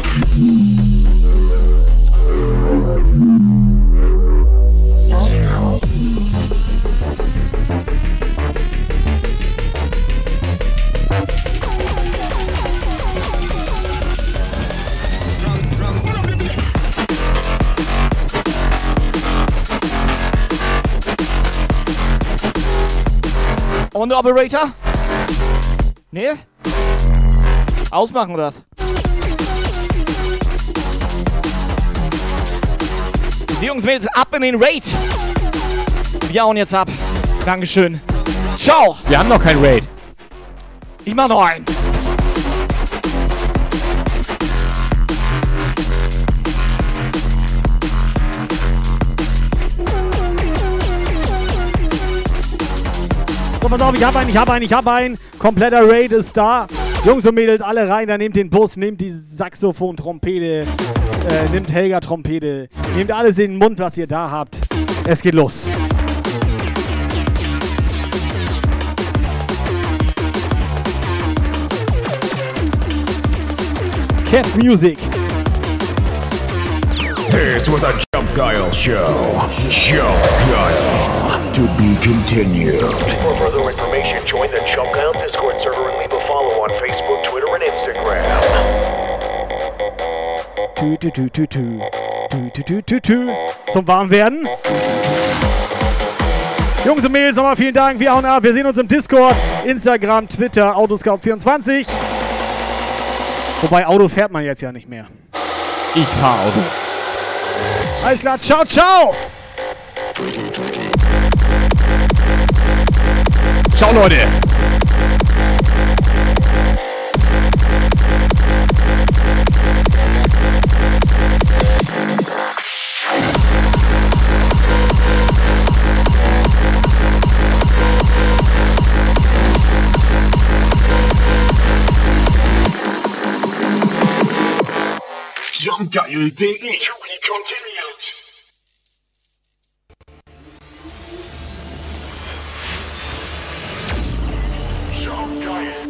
On the Operator? Nee? Ausmachen oder was? Die Jungs, Mädels, ab in den Raid. Wir hauen jetzt ab. Dankeschön. Ciao. Wir haben noch kein Raid. Ich mach noch einen. So, pass auf, ich hab einen, ich hab einen, ich hab einen. Kompletter Raid ist da. Jungs und Mädels, alle rein, da nehmt den Bus, nehmt die Saxophon, Trompete, äh, nehmt Helga Trompete, nehmt alles in den Mund, was ihr da habt. Es geht los. Cat Music. This was a Jump Guile show. Jump Guile. To be continued. For further information, join the Jump Guile Discord server and leave a follow on Facebook, Twitter, and Instagram. Tü, tü, tü. Zum Warmwerden. Jungs und Mädels, nochmal vielen Dank. Wir hauen ab. Wir sehen uns im Discord, Instagram, Twitter, Autoscout24. Wobei Auto fährt man jetzt ja nicht mehr. Ich fahr Auto. Alles klar, ciao, ciao! Ciao, Leute. Jump got you dig it. Bryant.